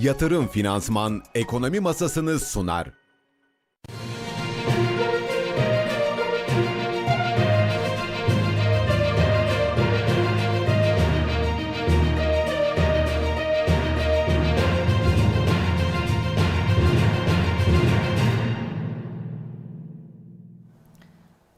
Yatırım Finansman Ekonomi Masasını sunar.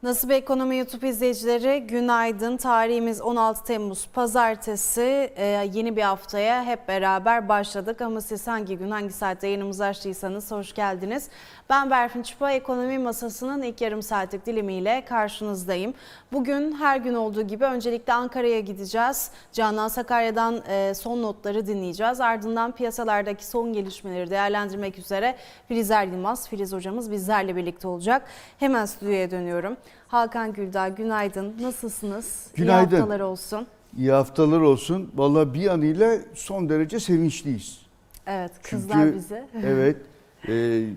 Nasıl bir ekonomi YouTube izleyicileri günaydın. Tarihimiz 16 Temmuz Pazartesi. Ee, yeni bir haftaya hep beraber başladık ama siz hangi gün hangi saatte yayınımızı açtıysanız hoş geldiniz. Ben Berfin Çıpa Ekonomi Masası'nın ilk yarım saatlik dilimiyle karşınızdayım. Bugün her gün olduğu gibi öncelikle Ankara'ya gideceğiz. Canan Sakarya'dan e, son notları dinleyeceğiz. Ardından piyasalardaki son gelişmeleri değerlendirmek üzere Filizer Yılmaz, Filiz hocamız bizlerle birlikte olacak. Hemen stüdyoya dönüyorum. Hakan Güldağ günaydın. Nasılsınız? Günaydın. İyi haftalar olsun. İyi haftalar olsun. Vallahi bir yanıyla son derece sevinçliyiz. Evet Çünkü kızlar bize. evet e,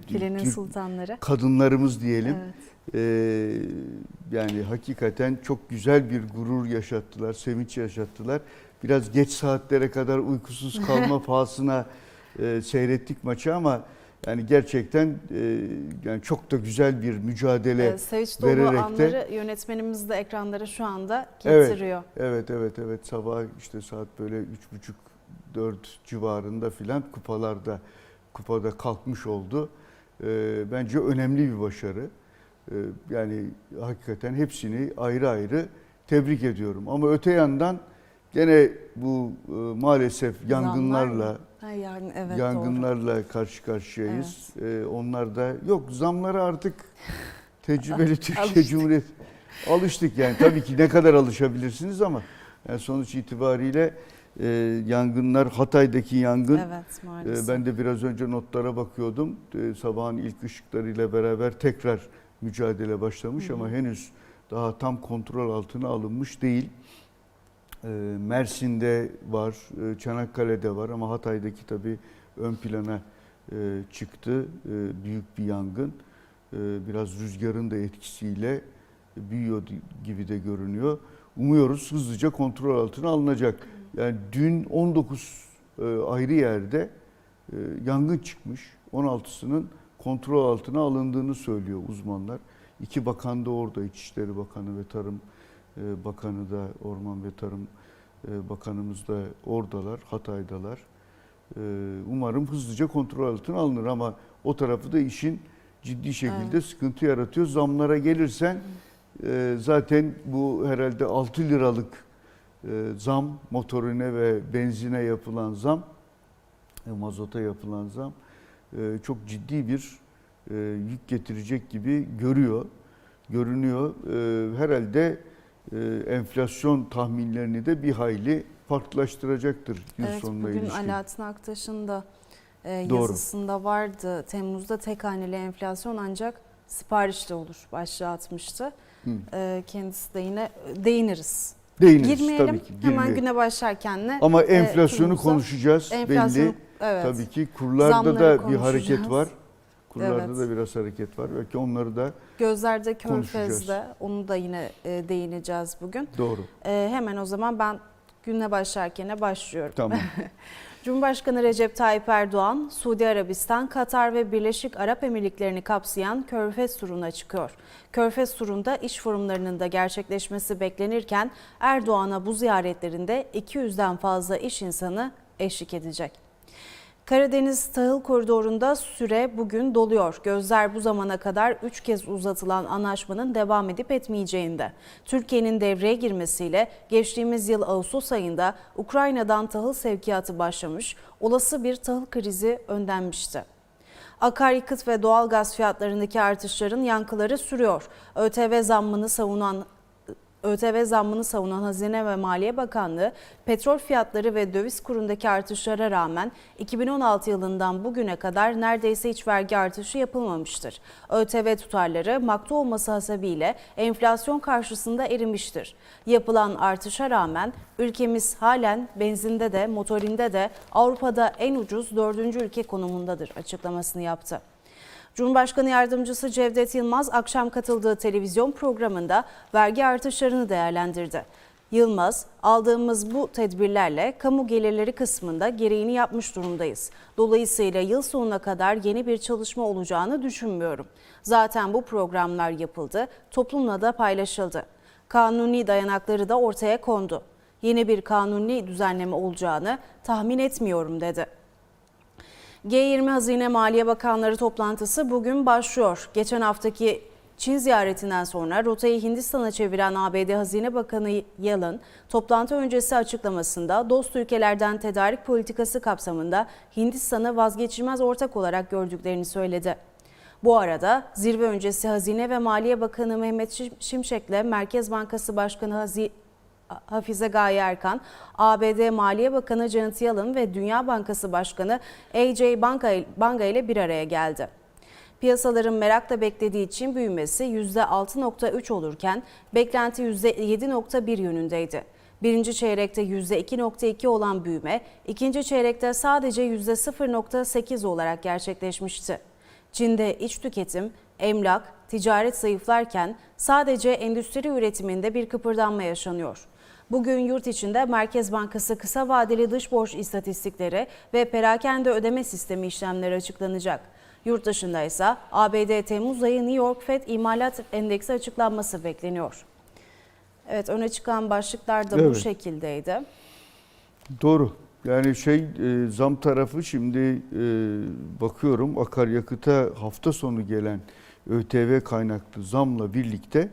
Filenin Türk sultanları. kadınlarımız diyelim. Evet. E, yani hakikaten çok güzel bir gurur yaşattılar, sevinç yaşattılar. Biraz geç saatlere kadar uykusuz kalma pahasına e, seyrettik maçı ama yani gerçekten e, yani çok da güzel bir mücadele Ee, Sevinç dolu vererek de- anları yönetmenimiz de ekranlara şu anda Evet. getiriyor. Evet evet evet sabah işte saat böyle üç buçuk dört civarında filan kupalarda kupada kalkmış oldu. Ee, bence önemli bir başarı. Ee, yani hakikaten hepsini ayrı ayrı tebrik ediyorum. Ama öte yandan gene bu e, maalesef yangınlarla? Ha, yani evet doğru. yangınlarla karşı karşıyayız. Ee, onlar da yok zamlara artık tecrübeli Türkiye Alıştık. Cumhuriyeti alıştık yani tabii ki ne kadar alışabilirsiniz ama yani sonuç itibariyle e, yangınlar Hatay'daki yangın Evet e, ben de biraz önce notlara bakıyordum. E, sabahın ilk ışıklarıyla beraber tekrar mücadele başlamış hı. ama henüz daha tam kontrol altına alınmış değil. E, Mersin'de var, e, Çanakkale'de var ama Hatay'daki tabii ön plana e, çıktı. E, büyük bir yangın. Biraz rüzgarın da etkisiyle büyüyor gibi de görünüyor. Umuyoruz hızlıca kontrol altına alınacak. Yani dün 19 e, ayrı yerde yangın çıkmış. 16'sının kontrol altına alındığını söylüyor uzmanlar. İki bakan da orada, İçişleri Bakanı ve Tarım Bakanı da, Orman ve Tarım e, Bakanımız da oradalar, Hatay'dalar. E, Umarım hızlıca kontrol altına alınır ama o tarafı da işin ciddi şekilde Evet. sıkıntı yaratıyor. Zamlara gelirsen e, zaten bu herhalde 6 liralık e, zam motorine ve benzine yapılan zam, mazota yapılan zam çok ciddi bir yük getirecek gibi görüyor, görünüyor. Herhalde enflasyon tahminlerini de bir hayli farklılaştıracaktır yıl Evet sonuna bugün ilişkin. Alaaddin Aktaş'ın da e, Doğru. yazısında vardı. Temmuz'da tek haneli enflasyon ancak siparişle olur başlığı atmıştı. Hı. E, kendisi de yine e, değiniriz. Değiniriz Girmeyelim tabii ki. hemen girmeyelim. güne başlarken de Ama e, enflasyonu turumuza- konuşacağız enflasyonu- belli. evet. Tabii ki kurlarda Zamları da bir hareket var. Kurlarda Evet. da biraz hareket var. Belki onları da Gözlerde. Körfez'de onu da yine e, değineceğiz bugün. doğru. E, hemen o zaman ben güne başlarken başlıyorum. Tamam. Cumhurbaşkanı Recep Tayyip Erdoğan, Suudi Arabistan, Katar ve Birleşik Arap Emirlikleri'ni kapsayan Körfez turuna çıkıyor. Körfez turunda iş forumlarının da gerçekleşmesi beklenirken Erdoğan'a bu ziyaretlerinde 200'den fazla iş insanı eşlik edecek. Karadeniz Tahıl Koridoru'nda süre bugün doluyor. Gözler bu zamana kadar 3 kez uzatılan anlaşmanın devam edip etmeyeceğinde. Türkiye'nin devreye girmesiyle geçtiğimiz yıl Ağustos ayında Ukrayna'dan tahıl sevkiyatı başlamış, olası bir tahıl krizi önlenmişti. Akaryakıt ve doğalgaz fiyatlarındaki artışların yankıları sürüyor. ÖTV zammını savunan ÖTV zammını savunan Hazine ve Maliye Bakanlığı, petrol fiyatları ve döviz kurundaki artışlara rağmen 2016 yılından bugüne kadar neredeyse hiç vergi artışı yapılmamıştır. ÖTV tutarları maktu olması hasebiyle enflasyon karşısında erimiştir. Yapılan artışa rağmen ülkemiz halen benzinde de motorinde de Avrupa'da en ucuz dördüncü ülke konumundadır açıklamasını yaptı. Cumhurbaşkanı Yardımcısı Cevdet Yılmaz akşam katıldığı televizyon programında vergi artışlarını değerlendirdi. Yılmaz, aldığımız bu tedbirlerle kamu gelirleri kısmında gereğini yapmış durumdayız. Dolayısıyla yıl sonuna kadar yeni bir çalışma olacağını düşünmüyorum. Zaten bu programlar yapıldı, toplumla da paylaşıldı. Kanuni dayanakları da ortaya kondu. Yeni bir kanuni düzenleme olacağını tahmin etmiyorum dedi. G20 Hazine Maliye Bakanları toplantısı bugün başlıyor. Geçen haftaki Çin ziyaretinden sonra rotayı Hindistan'a çeviren ABD Hazine Bakanı Yellen, toplantı öncesi açıklamasında dost ülkelerden tedarik politikası kapsamında Hindistan'ı vazgeçilmez ortak olarak gördüklerini söyledi. Bu arada zirve öncesi Hazine ve Maliye Bakanı Mehmet Şim- Şimşek'le Merkez Bankası Başkanı Hazi Hafize Gaye Erkan, ABD Maliye Bakanı Janet Yellen ve Dünya Bankası Başkanı AJ Banga ile bir araya geldi. Piyasaların merakla beklediği için büyümesi %6.3 olurken beklenti %7.1 yönündeydi. Birinci çeyrekte %2.2 olan büyüme, ikinci çeyrekte sadece %0.8 olarak gerçekleşmişti. Çin'de iç tüketim, emlak, ticaret zayıflarken sadece endüstri üretiminde bir kıpırdanma yaşanıyor. Bugün yurt içinde Merkez Bankası kısa vadeli dış borç istatistikleri ve perakende ödeme sistemi işlemleri açıklanacak. Yurt dışında ise ABD Temmuz ayı New York Fed imalat endeksi açıklanması bekleniyor. Evet öne çıkan başlıklar da bu Evet. şekildeydi. Doğru. Yani şey e, zam tarafı şimdi e, bakıyorum akaryakıta hafta sonu gelen ÖTV kaynaklı zamla birlikte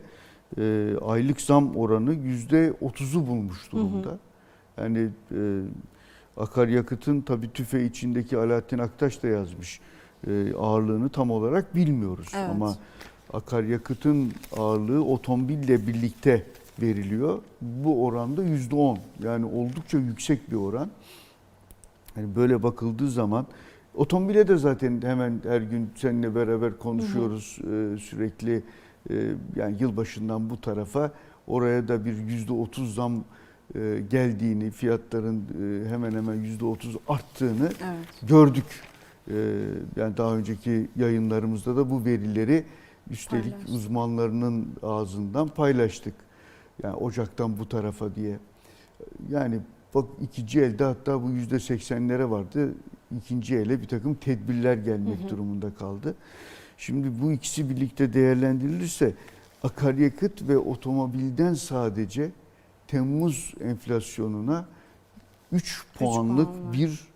e, aylık zam oranı yüzde otuzu bulmuş durumda. Yani e, akaryakıtın tabii tüfe içindeki Alaaddin Aktaş da yazmış e, ağırlığını tam olarak bilmiyoruz. Evet. Ama akaryakıtın ağırlığı otomobille birlikte veriliyor. Bu oranda yüzde on. Yani oldukça yüksek bir oran. Yani böyle bakıldığı zaman otomobile de zaten hemen her gün seninle beraber konuşuyoruz Ee, sürekli e, yani yılbaşından bu tarafa oraya da bir yüzde otuz zam e, geldiğini fiyatların e, hemen hemen yüzde otuz arttığını Evet. gördük. Ee, Yani daha önceki yayınlarımızda da bu verileri üstelik Paylaştık. uzmanlarının ağzından paylaştık. Yani Ocak'tan bu tarafa diye. Yani bak ikinci elde hatta bu yüzde seksenlere vardı. İkinci ele bir takım tedbirler gelmek durumunda kaldı. Şimdi bu ikisi birlikte değerlendirilirse akaryakıt ve otomobilden sadece Temmuz enflasyonuna 3 puanlık puan var. bir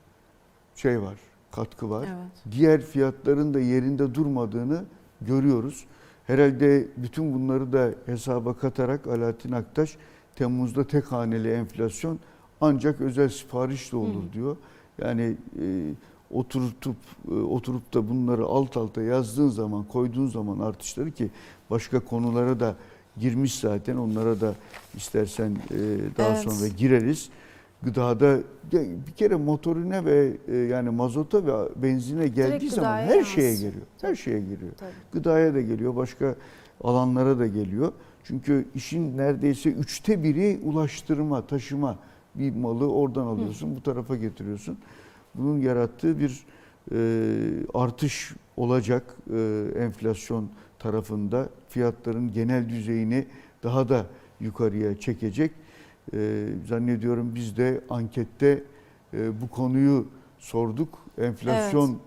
şey var, katkı var. Evet. Diğer fiyatların da yerinde durmadığını görüyoruz. Herhalde bütün bunları da hesaba katarak Alaaddin Aktaş Temmuz'da tek haneli enflasyon ancak özel siparişle olur diyor. Yani e, oturtup e, oturup da bunları alt alta yazdığın zaman, koyduğun zaman artışları ki başka konulara da girmiş zaten. Onlara da istersen e, daha Evet. sonra gireriz. Gıdada bir kere motorine ve e, yani mazota ve benzine geldiği zaman gıdaya her şeye yansıyor. geliyor. Her şeye geliyor. Tabii. Gıdaya da geliyor, başka alanlara da geliyor. Çünkü işin neredeyse üçte biri ulaştırma, taşıma. Bir malı oradan alıyorsun, bu tarafa getiriyorsun. Bunun yarattığı bir e, artış olacak e, enflasyon tarafında. Fiyatların genel düzeyini daha da yukarıya çekecek. E, zannediyorum biz de ankette e, bu konuyu sorduk. Enflasyon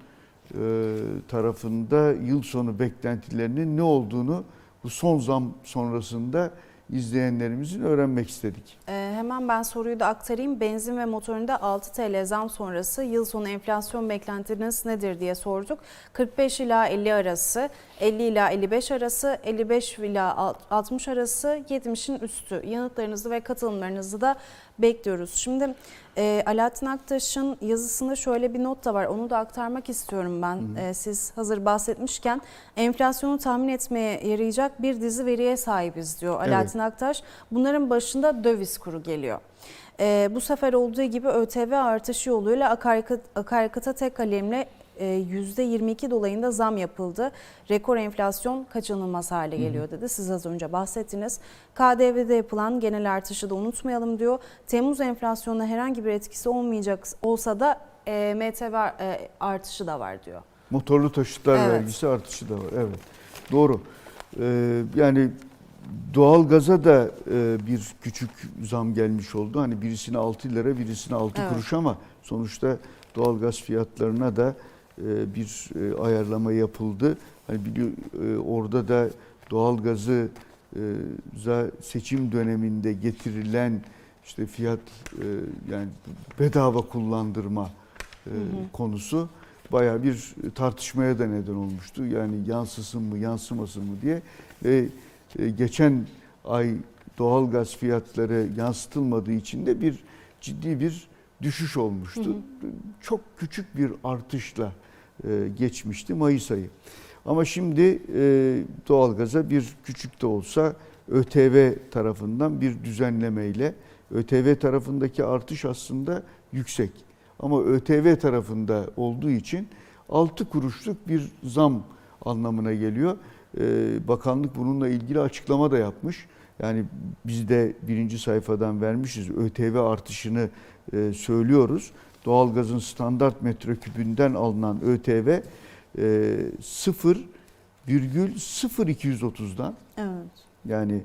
e, tarafında yıl sonu beklentilerinin ne olduğunu bu son zam sonrasında izleyenlerimizin öğrenmek istedik. Ee, hemen ben soruyu da aktarayım. Benzin ve motorunda 6 TL zam sonrası yıl sonu enflasyon beklentiniz nedir diye sorduk. 45 ila 50 arası, 50 ila 55 arası, 55 ila 60 arası, 70'in üstü. Yanıtlarınızı ve katılımlarınızı da bekliyoruz. Şimdi e, Alaaddin Aktaş'ın yazısında şöyle bir not da var. Onu da aktarmak istiyorum ben. E, siz hazır bahsetmişken enflasyonu tahmin etmeye yarayacak bir dizi veriye sahibiz diyor Evet. Alaaddin Aktaş. Bunların başında döviz kuru geliyor. Ee, bu sefer olduğu gibi ÖTV artışı yoluyla akaryakıt, akaryakıta tek kalemle e, %22 dolayında zam yapıldı. Rekor enflasyon kaçınılmaz hale geliyor dedi. Siz az önce bahsettiniz. KDV'de yapılan genel artışı da unutmayalım diyor. Temmuz enflasyonuna herhangi bir etkisi olmayacak olsa da e, MTV e, artışı da var diyor. Motorlu taşıtlar Evet. vergisi artışı da var. Evet. Doğru. Ee, yani Doğalgaza da e, bir küçük zam gelmiş oldu. Hani birisine 6 lira, birisine 6 Evet. kuruş ama sonuçta doğalgaz fiyatlarına da e, bir e, ayarlama yapıldı. Hani biliyor e, orada da doğalgazı e, seçim döneminde getirilen işte fiyat e, yani bedava kullandırma e, konusu baya bir tartışmaya da neden olmuştu. Yani yansısın mı yansımasın mı diye ve e, geçen ay doğalgaz fiyatları yansıtılmadığı için de bir ciddi bir düşüş olmuştu. Çok küçük bir artışla e, geçmişti Mayıs ayı. Ama şimdi e, doğalgaza bir küçük de olsa ÖTV tarafından bir düzenlemeyle ÖTV tarafındaki artış aslında yüksek. Ama ÖTV tarafında olduğu için 6 kuruşluk bir zam anlamına geliyor. Ee, bakanlık bununla ilgili açıklama da yapmış. Yani biz de birinci sayfadan vermişiz. ÖTV artışını e, söylüyoruz. Doğalgazın standart metreküpünden alınan ÖTV e, 0,0230'dan Evet. yani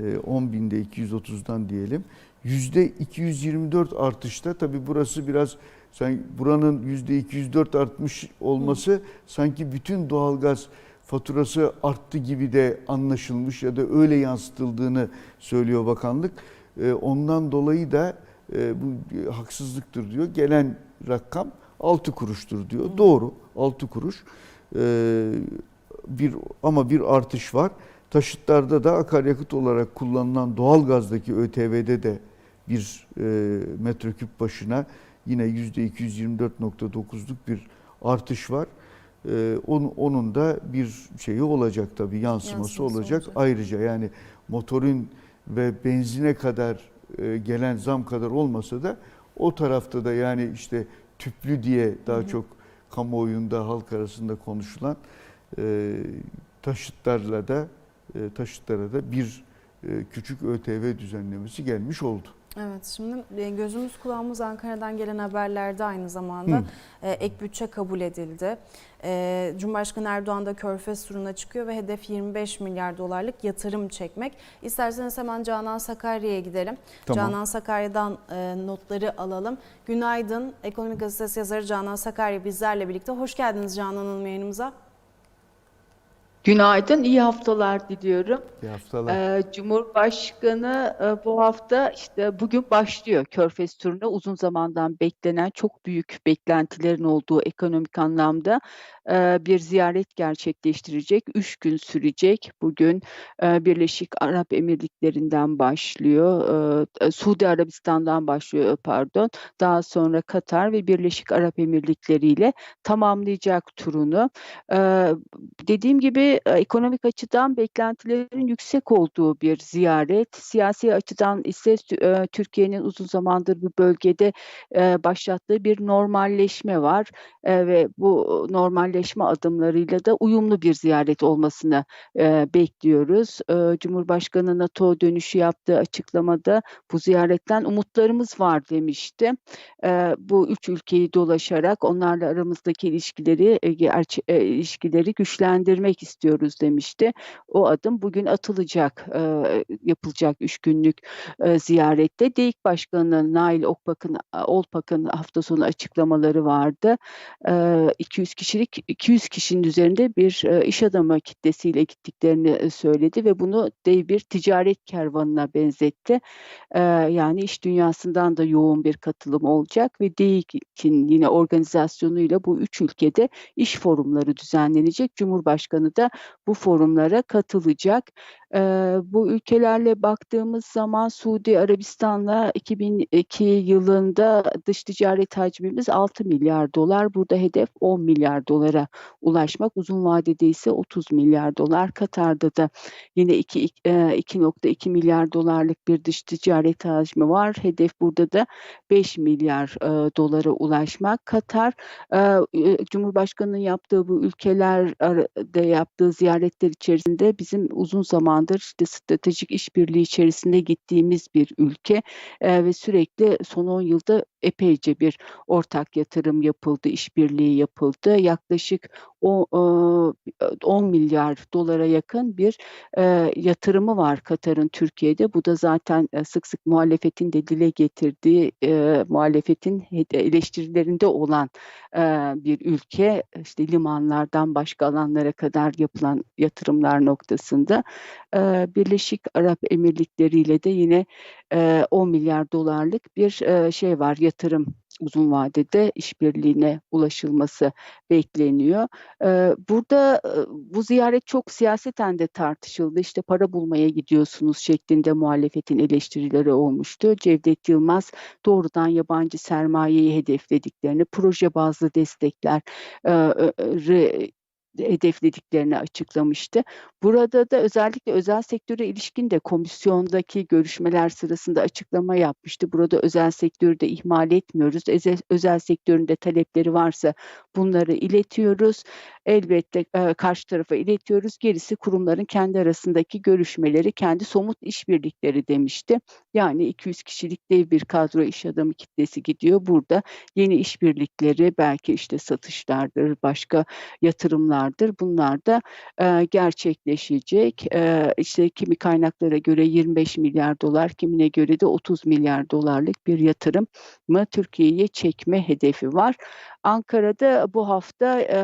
e, 10 binde 230'dan diyelim. Yüzde 224 artışta tabi burası biraz sen buranın yüzde 204 artmış olması sanki bütün doğalgaz faturası arttı gibi de anlaşılmış ya da öyle yansıtıldığını söylüyor bakanlık. E, ondan dolayı da e, bu bir haksızlıktır diyor. Gelen rakam 6 kuruştur diyor. Doğru 6 kuruş. E, bir ama bir artış var. Taşıtlarda da akaryakıt olarak kullanılan doğalgazdaki ÖTV'de de bir e, metreküp başına yine %224.9'luk bir artış var. E, onun, onun da bir şeyi olacak tabii yansıması, Yansıması olacak. olacak. Ayrıca yani motorun ve benzine kadar e, gelen zam kadar olmasa da o tarafta da yani işte tüplü diye daha çok kamuoyunda halk arasında konuşulan e, taşıtlarla da e, taşıtlara da bir e, küçük ÖTV düzenlemesi gelmiş oldu. Evet şimdi e, gözümüz kulağımız Ankara'dan gelen haberlerde aynı zamanda e, ek bütçe kabul edildi. E, Cumhurbaşkanı Erdoğan da Körfez turuna çıkıyor ve hedef 25 milyar dolarlık yatırım çekmek. İsterseniz hemen Canan Sakarya'ya gidelim. Tamam. Canan Sakarya'dan e, notları alalım. Günaydın. Ekonomi Gazetesi yazarı Canan Sakarya bizlerle birlikte. Hoş geldiniz Canan Hanım yayınımıza. Günaydın, iyi haftalar diliyorum. Bir haftalar. Ee, Cumhurbaşkanı e, bu hafta işte bugün başlıyor Körfez turuna. Uzun zamandan beklenen, çok büyük beklentilerin olduğu ekonomik anlamda bir ziyaret gerçekleştirecek. Üç gün sürecek. Bugün Birleşik Arap Emirlikleri'nden başlıyor, Suudi Arabistan'dan başlıyor pardon. Daha sonra Katar ve Birleşik Arap Emirlikleri ile tamamlayacak turunu. Dediğim gibi ekonomik açıdan beklentilerin yüksek olduğu bir ziyaret. Siyasi açıdan ise Türkiye'nin uzun zamandır bu bölgede başlattığı bir normalleşme var ve bu normalleşme adımlarıyla da uyumlu bir ziyaret olmasını e, bekliyoruz. E, Cumhurbaşkanı NATO dönüşü yaptığı açıklamada bu ziyaretten umutlarımız var demişti. E, bu üç ülkeyi dolaşarak onlarla aramızdaki ilişkileri e, e, ilişkileri güçlendirmek istiyoruz demişti. O adım bugün atılacak, e, yapılacak üç günlük e, ziyarette. DEİK Başkanı Nail Okbak'ın, Olpak'ın hafta sonu açıklamaları vardı. E, 200 kişilik, 200 kişinin üzerinde bir e, iş adamı kitlesiyle gittiklerini e, söyledi ve bunu dev bir ticaret kervanına benzetti. E, yani iş dünyasından da yoğun bir katılım olacak ve DEİK'in yine organizasyonuyla bu üç ülkede iş forumları düzenlenecek. Cumhurbaşkanı da bu forumlara katılacak. Ee, bu ülkelerle baktığımız zaman Suudi Arabistan'la 2002 yılında dış ticaret hacmimiz 6 milyar dolar. Burada hedef 10 milyar dolara ulaşmak. Uzun vadede ise 30 milyar dolar. Katar'da da yine 2, e, 2.2 milyar dolarlık bir dış ticaret hacmi var. Hedef burada da 5 milyar e, dolara ulaşmak. Katar e, e, Cumhurbaşkanı'nın yaptığı bu ülkelerde yaptığı ziyaretler içerisinde bizim uzun zamandır işte stratejik işbirliği içerisinde gittiğimiz bir ülke ve sürekli son 10 yılda epeyce bir ortak yatırım yapıldı, işbirliği yapıldı. Yaklaşık o e, 10 milyar dolara yakın bir e, yatırımı var Katar'ın Türkiye'de. Bu da zaten e, sık sık muhalefetin de dile getirdiği e, muhalefetin eleştirilerinde olan bir ülke. İşte limanlardan başka alanlara kadar yapılan yatırımlar noktasında Birleşik Arap Emirlikleri ile de yine e, 10 milyar dolarlık bir şey var yatırım uzun vadede işbirliğine ulaşılması bekleniyor. Burada bu ziyaret çok siyaseten de tartışıldı. İşte para bulmaya gidiyorsunuz şeklinde muhalefetin eleştirileri olmuştu. Cevdet Yılmaz doğrudan yabancı sermayeyi hedeflediklerini, proje bazlı destekler hedeflediklerini açıklamıştı. Burada da özellikle özel sektöre ilişkin de komisyondaki görüşmeler sırasında açıklama yapmıştı. Burada özel sektörü de ihmal etmiyoruz. Özel, sektörün de talepleri varsa bunları iletiyoruz. Elbette e, karşı tarafa iletiyoruz. Gerisi kurumların kendi arasındaki görüşmeleri, kendi somut işbirlikleri demişti. Yani 200 kişilik dev bir kadro iş adamı kitlesi gidiyor. Burada yeni işbirlikleri belki işte satışlardır, başka yatırımlardır. Bunlar da e, gerçekleşecek. E, işte kimi kaynaklara göre 25 milyar dolar, kimine göre de 30 milyar dolarlık bir yatırım mı Türkiye'ye çekme hedefi var. Ankara'da bu hafta e,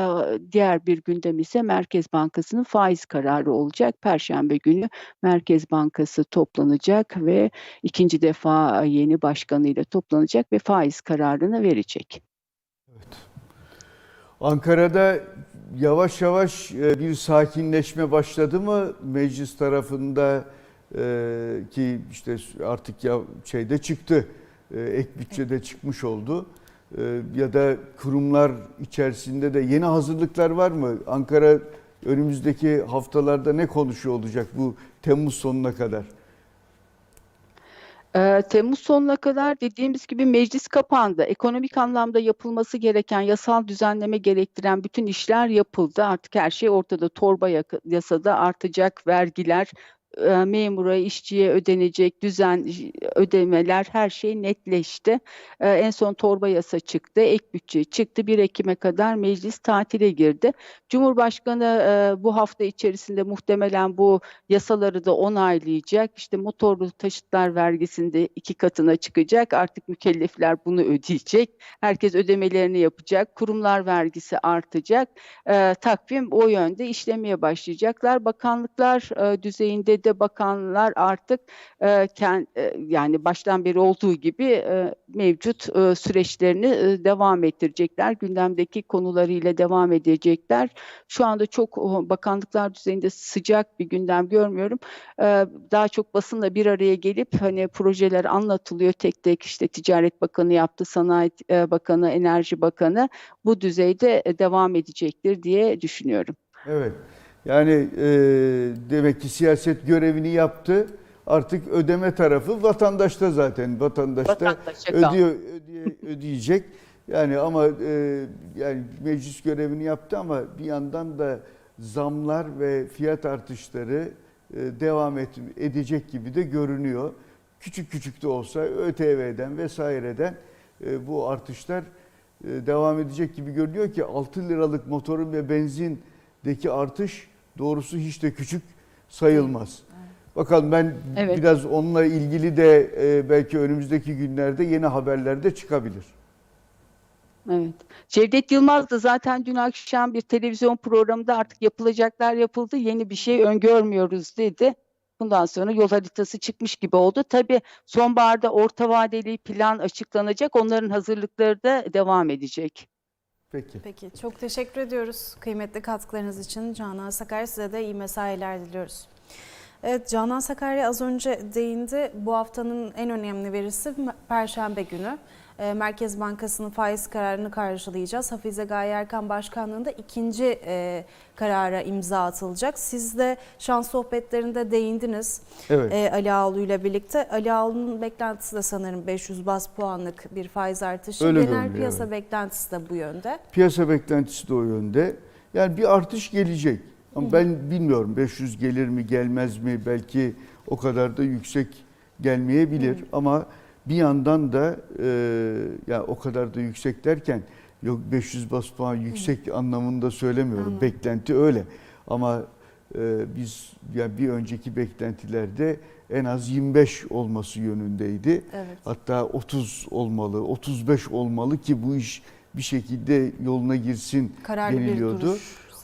diğer bir gündem ise Merkez Bankası'nın faiz kararı olacak. Perşembe günü Merkez Bankası toplanacak ve ikinci defa yeni başkanıyla toplanacak ve faiz kararını verecek. Ankara'da yavaş yavaş e, bir sakinleşme başladı mı meclis tarafında e, ki işte artık ya şeyde çıktı e, ek bütçede çıkmış oldu E, ya da kurumlar içerisinde de yeni hazırlıklar var mı? Ankara önümüzdeki haftalarda ne konuşuyor olacak bu Temmuz sonuna kadar? Eee, Temmuz sonuna kadar dediğimiz gibi meclis kapandı. Ekonomik anlamda yapılması gereken yasal düzenleme gerektiren bütün işler yapıldı. Artık her şey ortada. Torba yasada artacak vergiler, eee, memura, işçiye ödenecek düzen ödemeler her şey netleşti. Eee, en son torba yasa çıktı, ek bütçe çıktı. 1 Ekim'e kadar meclis tatile girdi. Cumhurbaşkanı eee, bu hafta içerisinde muhtemelen bu yasaları da onaylayacak. İşte motorlu taşıtlar vergisinde iki katına çıkacak. Artık mükellefler bunu ödeyecek. Herkes ödemelerini yapacak. Kurumlar vergisi artacak. Takvim o yönde işlemeye başlayacaklar. Bakanlıklar düzeyinde de bakanlar artık eee, ken- eee, yani baştan beri olduğu gibi eee, mevcut eee, süreçlerini eee, devam ettirecekler. Gündemdeki konularıyla devam edecekler. Şu anda çok o, bakanlıklar düzeyinde sıcak bir gündem görmüyorum. Ee, daha çok basınla bir araya gelip hani projeler anlatılıyor tek tek işte Ticaret Bakanı yaptı, Sanayi e, Bakanı, Enerji Bakanı bu düzeyde e, devam edecektir diye düşünüyorum. Evet. Yani e, demek ki siyaset görevini yaptı. Artık ödeme tarafı vatandaşta zaten. Vatandaşta ödüyor, ödeye- ödeyecek. Yani ama e, yani meclis görevini yaptı ama bir yandan da zamlar ve fiyat artışları e, devam et, edecek gibi de görünüyor. Küçük küçük de olsa ÖTV'den vesaireden e, bu artışlar e, devam edecek gibi görünüyor ki 6 liralık motorun ve benzindeki artış doğrusu hiç de küçük sayılmaz. Bakalım ben Evet. biraz onunla ilgili de e, belki önümüzdeki günlerde yeni haberler de çıkabilir. Evet. Cevdet Yılmaz da zaten dün akşam bir televizyon programında artık yapılacaklar yapıldı, yeni bir şey öngörmüyoruz dedi. Bundan sonra yol haritası çıkmış gibi oldu. Tabii sonbaharda orta vadeli plan açıklanacak. Onların hazırlıkları da devam edecek. Peki. Peki çok teşekkür ediyoruz kıymetli katkılarınız için. Canan Sakarya size de iyi mesailer diliyoruz. Evet Canan Sakarya az önce değindi. Bu haftanın en önemli verisi Perşembe günü. E, Merkez Bankası'nın faiz kararını karşılayacağız. Hafize Gaye Erkan Başkanlığı'nda ikinci e, karara imza atılacak. Siz de şans sohbetlerinde değindiniz Evet. e, Ali Ağulu ile birlikte. Ali Ağulu'nun beklentisi de sanırım 500 bas puanlık bir faiz artışı. Öyle Genel görünüyor, piyasa evet. beklentisi de bu yönde. Piyasa beklentisi de o yönde. Yani bir artış gelecek. Ama ben bilmiyorum 500 gelir mi gelmez mi belki o kadar da yüksek gelmeyebilir ama Bir yandan da e, ya o kadar da yüksek derken yok 500 bas puan yüksek anlamında söylemiyorum. Anladım. Beklenti öyle. Ama e, biz ya bir önceki beklentilerde en az 25 olması yönündeydi. Evet. Hatta 30 olmalı, 35 olmalı ki bu iş bir şekilde yoluna girsin Kararlı deniliyordu.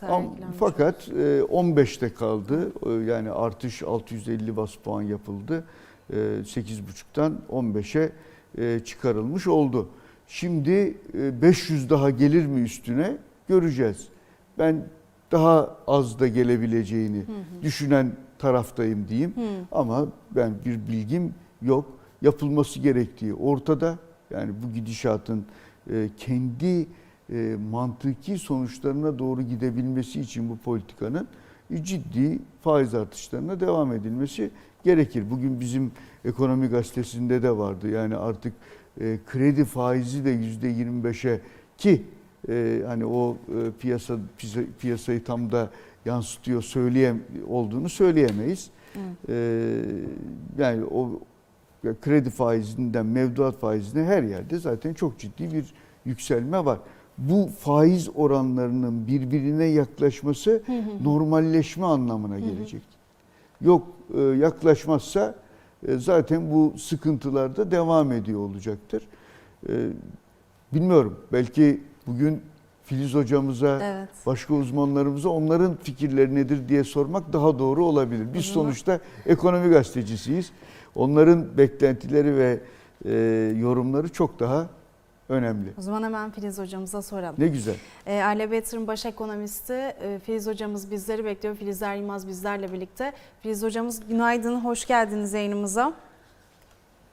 Ama fakat e, 15'te kaldı. E, Yani artış 650 bas puan yapıldı. E, 8,5'tan 15'e e, çıkarılmış oldu. Şimdi e, 500 daha gelir mi üstüne göreceğiz. Ben daha az da gelebileceğini düşünen taraftayım diyeyim. Ama ben bir bilgim yok. Yapılması gerektiği ortada. Yani bu gidişatın e, kendi e, mantıki sonuçlarına doğru gidebilmesi için bu politikanın e, ciddi faiz artışlarına devam edilmesi gerekir. Bugün bizim ekonomi gazetesinde de vardı. Yani artık e, kredi faizi de yüzde 25'e ki e, hani o e, piyasa piyasa- piyasayı tam da yansıtıyor söyleyem olduğunu söyleyemeyiz. E, yani o ya kredi faizinden mevduat faizine her yerde zaten çok ciddi bir yükselme var. Bu faiz oranlarının birbirine yaklaşması normalleşme anlamına gelecek. Yok e, yaklaşmazsa e, zaten bu sıkıntılar da devam ediyor olacaktır. E, Bilmiyorum belki bugün Filiz hocamıza Evet. başka uzmanlarımıza onların fikirleri nedir diye sormak daha doğru olabilir. Biz sonuçta ekonomi gazetecisiyiz. Onların beklentileri ve e, yorumları çok daha önemli. O zaman hemen Filiz hocamıza soralım. Ne güzel. E, Aile Better'ın baş ekonomisti e, Filiz hocamız bizleri bekliyor. Filizler Yılmaz bizlerle birlikte. Filiz hocamız günaydın, hoş geldiniz yayınımıza.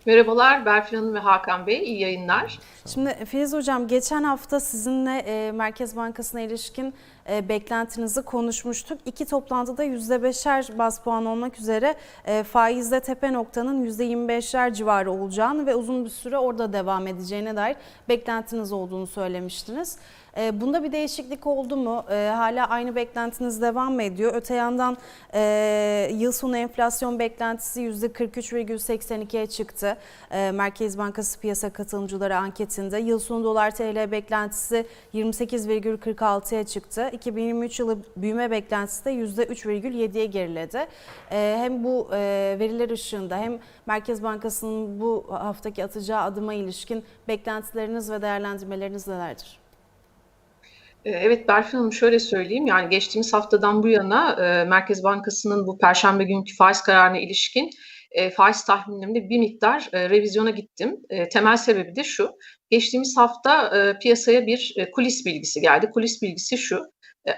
Merhabalar Berfin Hanım ve Hakan Bey, iyi yayınlar. Şimdi Filiz Hocam geçen hafta sizinle e, Merkez Bankası'na ilişkin beklentinizi konuşmuştuk. İki toplantıda %5'er bas puan olmak üzere e, faizde tepe noktanın %25'ler civarı olacağını ve uzun bir süre orada devam edeceğine dair beklentiniz olduğunu söylemiştiniz. E, bunda bir değişiklik oldu mu? E, hala aynı beklentiniz devam mı ediyor? Öte yandan e, yıl sonu enflasyon beklentisi %43,82'ye çıktı. E, Merkez Bankası piyasa katılımcıları anketinde yıl sonu dolar TL beklentisi 28,46'ya çıktı. 2023 yılı büyüme beklentisi de %3,7'ye geriledi. E, hem bu e, veriler ışığında hem Merkez Bankası'nın bu haftaki atacağı adıma ilişkin beklentileriniz ve değerlendirmeleriniz nelerdir? Ee, Evet Berfin Hanım şöyle söyleyeyim yani geçtiğimiz haftadan bu yana e, Merkez Bankası'nın bu perşembe günkü faiz kararına ilişkin e, faiz tahminlerimde bir miktar e, revizyona gittim. Temel sebebi de şu. Geçtiğimiz hafta piyasaya bir kulis bilgisi geldi. Kulis bilgisi şu.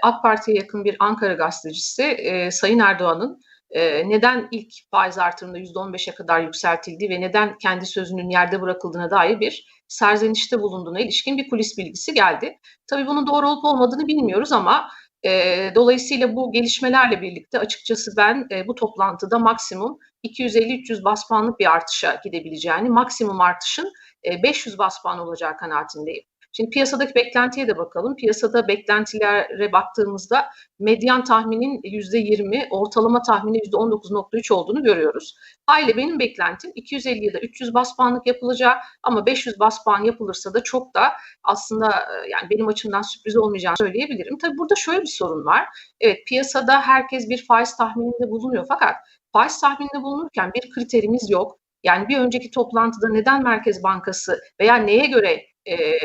AK Parti'ye yakın bir Ankara gazetecisi Sayın Erdoğan'ın e, neden ilk faiz artırımında %15'e kadar yükseltildiği ve neden kendi sözünün yerde bırakıldığına dair bir serzenişte bulunduğuna ilişkin bir kulis bilgisi geldi. Tabii bunun doğru olup olmadığını bilmiyoruz ama e, dolayısıyla bu gelişmelerle birlikte açıkçası ben e, bu toplantıda maksimum 250-300 bas puanlık bir artışa gidebileceğini, maksimum artışın e, 500 bas puan olacağı kanaatindeyim. Şimdi piyasadaki beklentiye de bakalım. Piyasada beklentilere baktığımızda medyan tahminin %20, ortalama tahmini %19.3 olduğunu görüyoruz. Aile benim beklentim 250 ya da 300 bas puanlık yapılacağı ama 500 bas puan yapılırsa da çok da aslında e, yani benim açımdan sürpriz olmayacağını söyleyebilirim. Tabii burada şöyle bir sorun var. Evet piyasada herkes bir faiz tahmininde bulunuyor fakat faiz tahmininde bulunurken bir kriterimiz yok. Yani bir önceki toplantıda neden Merkez Bankası veya neye göre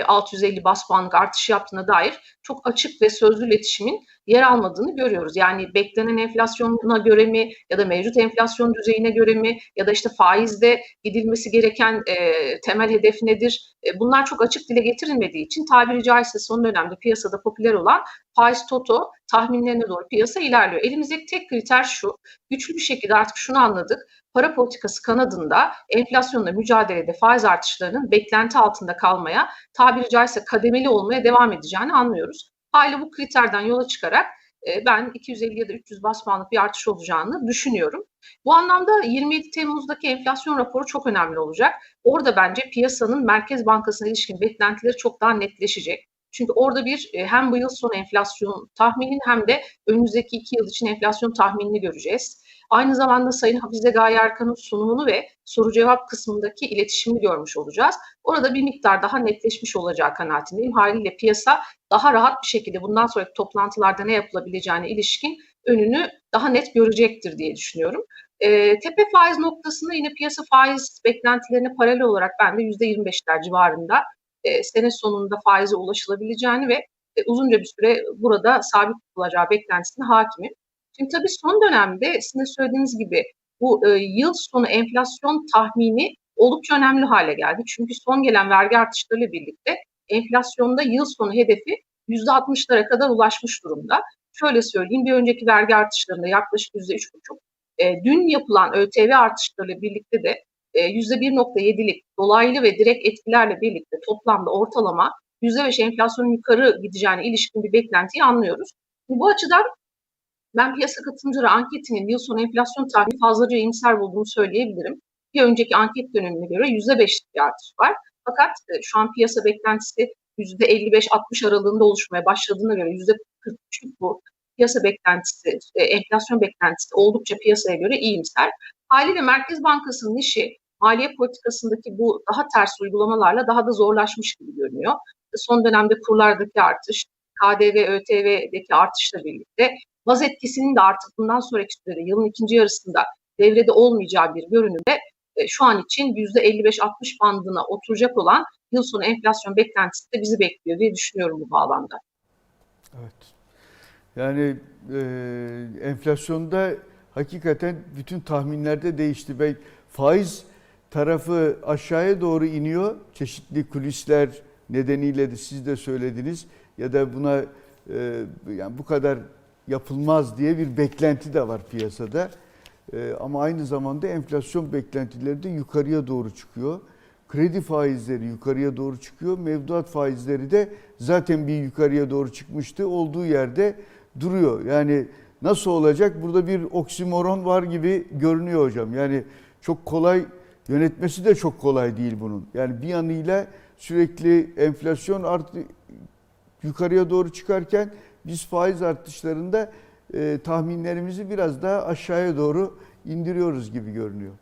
650 bas puanlık artış yaptığına dair çok açık ve sözlü iletişimin yer almadığını görüyoruz. Yani beklenen enflasyona göre mi ya da mevcut enflasyon düzeyine göre mi ya da işte faizde gidilmesi gereken e, temel hedef nedir? E, bunlar çok açık dile getirilmediği için tabiri caizse son dönemde piyasada popüler olan faiz toto tahminlerine doğru piyasa ilerliyor. Elimizdeki tek kriter şu. Güçlü bir şekilde artık şunu anladık. Para politikası kanadında enflasyonla mücadelede faiz artışlarının beklenti altında kalmaya, tabiri caizse kademeli olmaya devam edeceğini anlıyoruz. Hala bu kriterden yola çıkarak e, ben 250 ya da 300 bas bir artış olacağını düşünüyorum. Bu anlamda 27 Temmuz'daki enflasyon raporu çok önemli olacak. Orada bence piyasanın Merkez Bankası'na ilişkin beklentileri çok daha netleşecek. Çünkü orada bir e, hem bu yıl sonu enflasyon tahminini hem de önümüzdeki iki yıl için enflasyon tahminini göreceğiz. Aynı zamanda Sayın Hafize Gaye Erkan'ın sunumunu ve soru cevap kısmındaki iletişimini görmüş olacağız. Orada bir miktar daha netleşmiş olacağı kanaatindeyim. Haliyle piyasa daha rahat bir şekilde bundan sonraki toplantılarda ne yapılabileceğine ilişkin önünü daha net görecektir diye düşünüyorum. E, tepe faiz noktasında yine piyasa faiz beklentilerine paralel olarak ben de %25'ler civarında e, sene sonunda faize ulaşılabileceğini ve e, uzunca bir süre burada sabit tutulacağı beklentisine hakimim. Şimdi tabii son dönemde sizin söylediğiniz gibi bu e, yıl sonu enflasyon tahmini oldukça önemli hale geldi. Çünkü son gelen vergi artışlarıyla birlikte enflasyonda yıl sonu hedefi %60'lara kadar ulaşmış durumda. Şöyle söyleyeyim bir önceki vergi artışlarında yaklaşık %3,5 e, dün yapılan ÖTV artışlarıyla birlikte de e, %1.7'lik dolaylı ve direkt etkilerle birlikte toplamda ortalama %5 enflasyonun yukarı gideceğine ilişkin bir beklentiyi anlıyoruz. Bu açıdan ben piyasa katılımcıları anketinin yıl sonu enflasyon tahmini fazlaca iyimser bulduğumu söyleyebilirim. Bir önceki anket dönemine göre %5'lik bir artış var. Fakat e, şu an piyasa beklentisi %55-60 aralığında oluşmaya başladığına göre %43'lük bu piyasa beklentisi, e, enflasyon beklentisi oldukça piyasaya göre iyimser. Haliyle Merkez Bankası'nın işi maliye politikasındaki bu daha ters uygulamalarla daha da zorlaşmış gibi görünüyor. Son dönemde kurlardaki artış, KDV, ÖTV'deki artışla birlikte baz etkisinin de artık bundan sonraki sürede yılın ikinci yarısında devrede olmayacağı bir görünümde e, şu an için %55-60 bandına oturacak olan yıl sonu enflasyon beklentisi de bizi bekliyor diye düşünüyorum bu bağlamda. Evet. Yani e, enflasyonda hakikaten bütün tahminlerde değişti. Ve faiz tarafı aşağıya doğru iniyor. Çeşitli kulisler nedeniyle de siz de söylediniz. Ya da buna e, yani bu kadar yapılmaz diye bir beklenti de var piyasada. E, ama aynı zamanda enflasyon beklentileri de yukarıya doğru çıkıyor. Kredi faizleri yukarıya doğru çıkıyor. Mevduat faizleri de zaten bir yukarıya doğru çıkmıştı. Olduğu yerde duruyor. Yani nasıl olacak? Burada bir oksimoron var gibi görünüyor hocam. Yani çok kolay yönetmesi de çok kolay değil bunun. Yani bir yanıyla sürekli enflasyon artı yukarıya doğru çıkarken biz faiz artışlarında e, tahminlerimizi biraz daha aşağıya doğru indiriyoruz gibi görünüyor.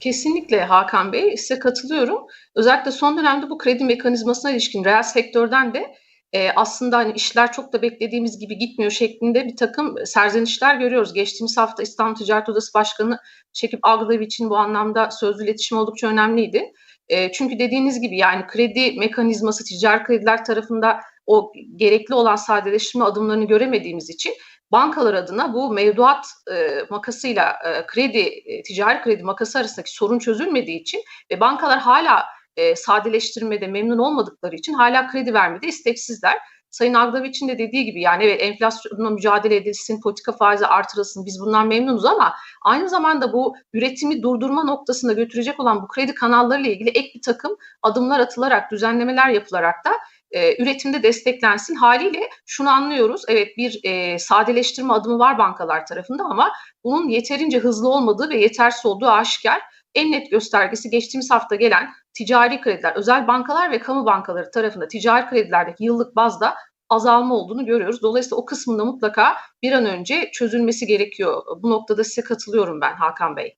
Kesinlikle Hakan Bey, size katılıyorum. Özellikle son dönemde bu kredi mekanizmasına ilişkin reel sektörden de e, aslında hani işler çok da beklediğimiz gibi gitmiyor şeklinde bir takım serzenişler görüyoruz. Geçtiğimiz hafta İstanbul Ticaret Odası Başkanı Şekip Agdav için bu anlamda sözlü iletişim oldukça önemliydi. E, çünkü dediğiniz gibi yani kredi mekanizması ticari krediler tarafında o gerekli olan sadeleştirme adımlarını göremediğimiz için bankalar adına bu mevduat e, makasıyla e, kredi, e, ticari kredi makası arasındaki sorun çözülmediği için ve bankalar hala e, sadeleştirmede memnun olmadıkları için hala kredi vermede isteksizler. Sayın Agdaviç'in de dediği gibi yani evet enflasyonla mücadele edilsin, politika faizi artırılsın biz bundan memnunuz ama aynı zamanda bu üretimi durdurma noktasında götürecek olan bu kredi kanallarıyla ilgili ek bir takım adımlar atılarak, düzenlemeler yapılarak da e, üretimde desteklensin. Haliyle şunu anlıyoruz. Evet bir e, sadeleştirme adımı var bankalar tarafında ama bunun yeterince hızlı olmadığı ve yetersiz olduğu aşikar. En net göstergesi geçtiğimiz hafta gelen ticari krediler, özel bankalar ve kamu bankaları tarafında ticari kredilerdeki yıllık bazda azalma olduğunu görüyoruz. Dolayısıyla o kısmında mutlaka bir an önce çözülmesi gerekiyor. Bu noktada size katılıyorum ben Hakan Bey.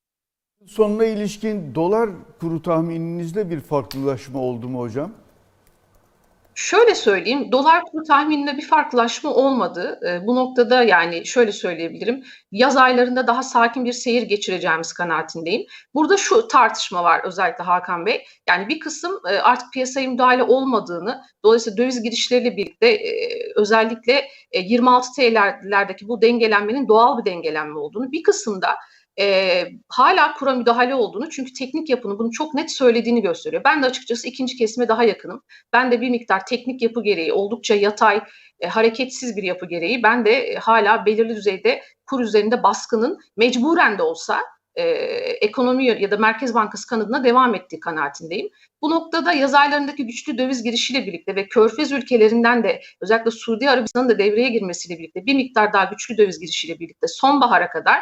Sonuna ilişkin dolar kuru tahmininizde bir farklılaşma oldu mu hocam? Şöyle söyleyeyim, dolar kuru tahmininde bir farklılaşma olmadı. E, bu noktada yani şöyle söyleyebilirim, yaz aylarında daha sakin bir seyir geçireceğimiz kanaatindeyim. Burada şu tartışma var özellikle Hakan Bey. Yani bir kısım e, artık piyasaya müdahale olmadığını, dolayısıyla döviz girişleriyle birlikte e, özellikle e, 26 TL'lerdeki bu dengelenmenin doğal bir dengelenme olduğunu, bir kısımda e, hala kura müdahale olduğunu çünkü teknik yapının bunu çok net söylediğini gösteriyor. Ben de açıkçası ikinci kesime daha yakınım. Ben de bir miktar teknik yapı gereği oldukça yatay, e, hareketsiz bir yapı gereği ben de e, hala belirli düzeyde kur üzerinde baskının mecburen de olsa e, ekonomi ya da Merkez Bankası kanadına devam ettiği kanaatindeyim. Bu noktada yaz aylarındaki güçlü döviz girişiyle birlikte ve Körfez ülkelerinden de özellikle Suudi Arabistan'ın da devreye girmesiyle birlikte bir miktar daha güçlü döviz girişiyle birlikte sonbahara kadar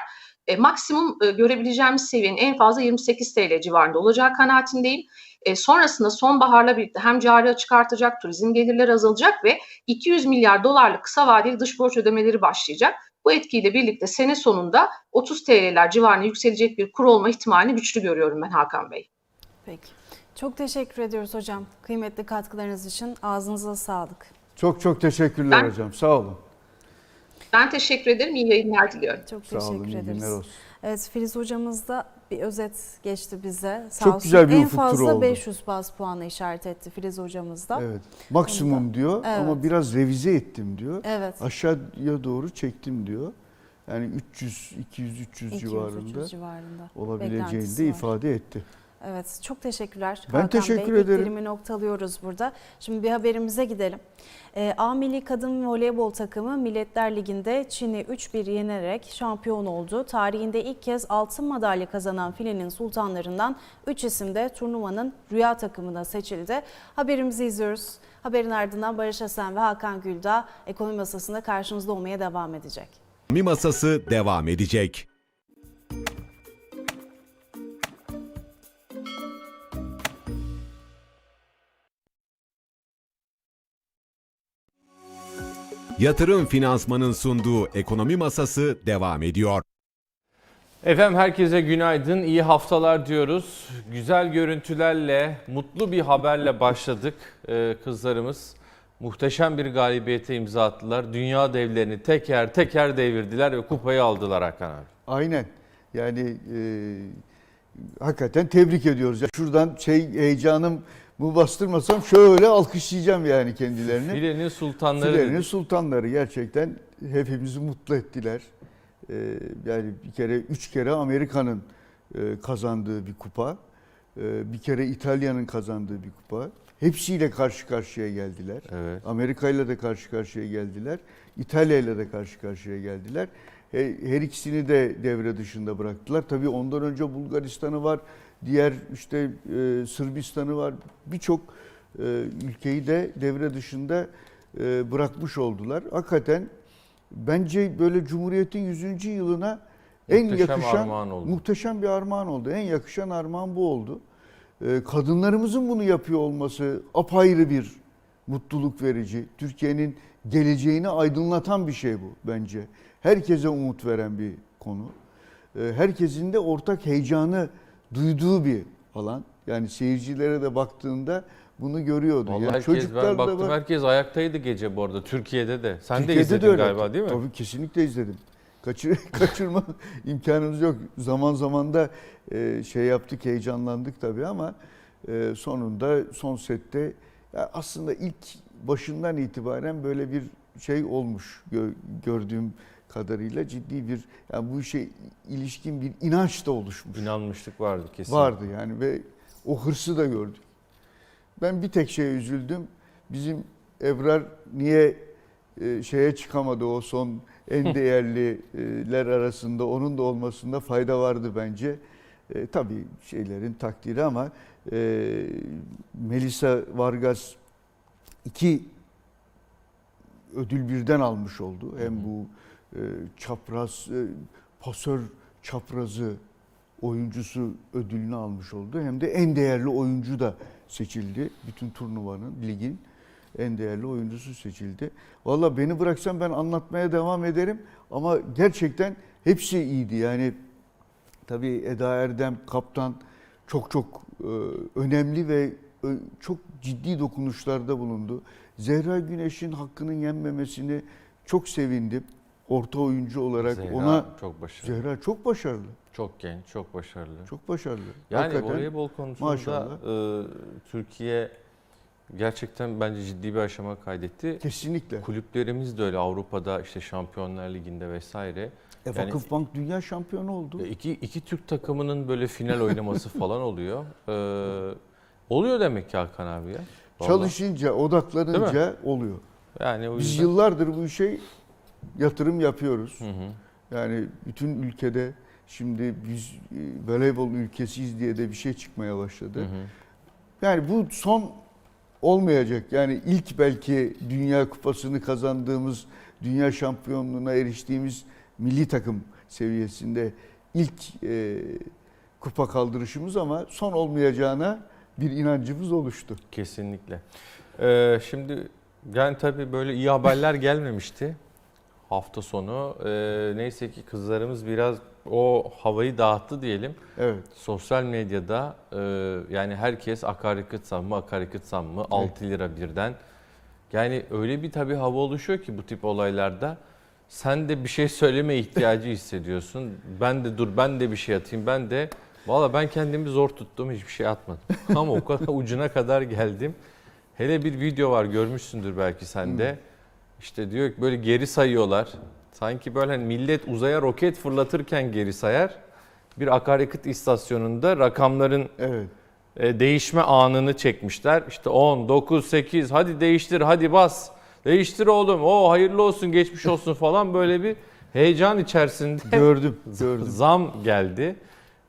e, maksimum e, görebileceğimiz seviyenin en fazla 28 TL civarında olacağı kanaatindeyim. E, sonrasında sonbaharla birlikte hem cari açık artacak, turizm gelirleri azalacak ve 200 milyar dolarlık kısa vadeli dış borç ödemeleri başlayacak. Bu etkiyle birlikte sene sonunda 30 TL'ler civarına yükselecek bir kur olma ihtimalini güçlü görüyorum ben Hakan Bey. Peki. Çok teşekkür ediyoruz hocam. Kıymetli katkılarınız için ağzınıza sağlık. Çok çok teşekkürler Ben- hocam. Sağ olun. Ben teşekkür ederim. İyi yayınlar diliyorum. Çok Sağ olun. teşekkür iyi ederiz. günler olsun. Evet Filiz hocamız da bir özet geçti bize. Sağ Çok olsun. güzel bir En ufuk turu fazla oldu. 500 baz puanı işaret etti Filiz hocamız da. Evet. Maksimum diyor ama Evet. biraz revize ettim diyor. Evet. Aşağıya doğru çektim diyor. Yani 300 200 300 200-300 civarında civarında. olabileceğini beklentisi de var. ifade etti. Evet, çok teşekkürler. Ben Hakan teşekkür Bey. Ederim. dilimi noktalıyoruz burada. Şimdi bir haberimize gidelim. Ee, A Milli Kadın Voleybol takımı Milletler Ligi'nde Çin'i 3-1 yenerek şampiyon oldu. Tarihinde ilk kez altın madalya kazanan filenin sultanlarından 3 isim de turnuvanın rüya takımına seçildi. Haberimizi izliyoruz. Haberin ardından Barış Asen ve Hakan Güldağ ekonomi masasında karşımızda olmaya devam edecek. Mi masası devam edecek. Yatırım Finansman'ın sunduğu Ekonomi Masası devam ediyor. Efendim herkese günaydın, iyi haftalar diyoruz. Güzel görüntülerle, mutlu bir haberle başladık. Ee, kızlarımız muhteşem bir galibiyete imza attılar. Dünya devlerini teker teker devirdiler ve kupayı aldılar Hakan abi. Aynen. Yani e, hakikaten tebrik ediyoruz. Ya şuradan şey heyecanım bu bastırmasam şöyle alkışlayacağım yani kendilerini. Filenin sultanları Filenin sultanları gerçekten hepimizi mutlu ettiler. Ee, yani bir kere üç kere Amerika'nın e, kazandığı bir kupa, e, bir kere İtalya'nın kazandığı bir kupa. Hepsiyle karşı karşıya geldiler. Evet. Amerika ile de karşı karşıya geldiler. İtalya ile de karşı karşıya geldiler. He- Her ikisini de devre dışında bıraktılar. Tabii ondan önce Bulgaristan'ı var, diğer işte e, Sırbistan'ı var. Birçok e, ülkeyi de devre dışında e, bırakmış oldular. Hakikaten bence böyle Cumhuriyet'in 100. yılına en Muhteşem yakışan muhteşem bir armağan oldu. En yakışan armağan bu oldu. Ee, Kadınlarımızın bunu yapıyor olması apayrı bir mutluluk verici. Türkiye'nin geleceğini aydınlatan bir şey bu bence. Herkese umut veren bir konu. Ee, Herkesin de ortak heyecanı duyduğu bir alan. Yani seyircilere de baktığında bunu görüyordu. Vallahi yani herkes, ben da baktım var. herkes ayaktaydı gece bu arada Türkiye'de de. Sen de Türkiye'de izledin öyle. galiba değil mi? Tabii kesinlikle izledim. Kaçır, kaçırma imkanımız yok. Zaman zaman da e, şey yaptık, heyecanlandık tabii ama e, sonunda son sette ya aslında ilk başından itibaren böyle bir şey olmuş gö- gördüğüm kadarıyla ciddi bir yani bu işe ilişkin bir inanç da oluşmuş. İnanmışlık vardı kesin. Vardı yani ve o hırsı da gördük. Ben bir tek şeye üzüldüm. Bizim Ebrar niye e, şeye çıkamadı o son en değerliler arasında onun da olmasında fayda vardı bence. E, tabii şeylerin takdiri ama e, Melisa Vargas iki ödül birden almış oldu. Hem bu çapraz e, pasör çaprazı oyuncusu ödülünü almış oldu. Hem de en değerli oyuncu da seçildi. Bütün turnuvanın, ligin en değerli oyuncusu seçildi. Valla beni bıraksan ben anlatmaya devam ederim ama gerçekten hepsi iyiydi. Yani tabii Eda Erdem kaptan çok çok e, önemli ve e, çok ciddi dokunuşlarda bulundu. Zehra Güneş'in hakkının yenmemesini çok sevindim. Orta oyuncu olarak Zehra ona çok başarılı. Zehra çok başarılı. Çok genç, çok başarılı. Çok başarılı. Yani Hakikaten voleybol konusunda maşallah. e, Türkiye gerçekten bence ciddi bir aşama kaydetti. kesinlikle. Kulüplerimiz de öyle Avrupa'da işte Şampiyonlar Ligi'nde vesaire. E, Yani- Vakıfbank dünya şampiyonu oldu. E, iki, iki Türk takımının böyle final oynaması falan oluyor. E, oluyor demek ki Hakan abi ya. Vallahi. Çalışınca, odaklanınca oluyor. Yani o Biz yüzden... yıllardır bu işe yatırım yapıyoruz. Hı hı. Yani bütün ülkede şimdi biz e, voleybol ülkesiyiz diye de bir şey çıkmaya başladı. Hı hı. Yani bu son olmayacak. Yani ilk belki Dünya Kupası'nı kazandığımız, dünya şampiyonluğuna eriştiğimiz milli takım seviyesinde ilk e, kupa kaldırışımız ama son olmayacağına bir inancımız oluştu. Kesinlikle. Ee, şimdi yani tabii böyle iyi haberler gelmemişti. Hafta sonu. Ee, neyse ki kızlarımız biraz o havayı dağıttı diyelim. Evet. Sosyal medyada e, yani herkes akaryakıt zammı, akaryakıt zammı 6 lira birden. Yani öyle bir tabii hava oluşuyor ki bu tip olaylarda. Sen de bir şey söyleme ihtiyacı hissediyorsun. Ben de dur ben de bir şey atayım. Ben de valla ben kendimi zor tuttum hiçbir şey atmadım. Ama o kadar ucuna kadar geldim. Hele bir video var görmüşsündür belki sen de. İşte diyor ki böyle geri sayıyorlar. Sanki böyle hani millet uzaya roket fırlatırken geri sayar. Bir akaryakıt istasyonunda rakamların Evet. e, değişme anını çekmişler. İşte 10, 9, 8 hadi değiştir hadi bas. Değiştir oğlum o hayırlı olsun geçmiş olsun falan böyle bir heyecan içerisinde Gördüm. Gördüm. zam geldi.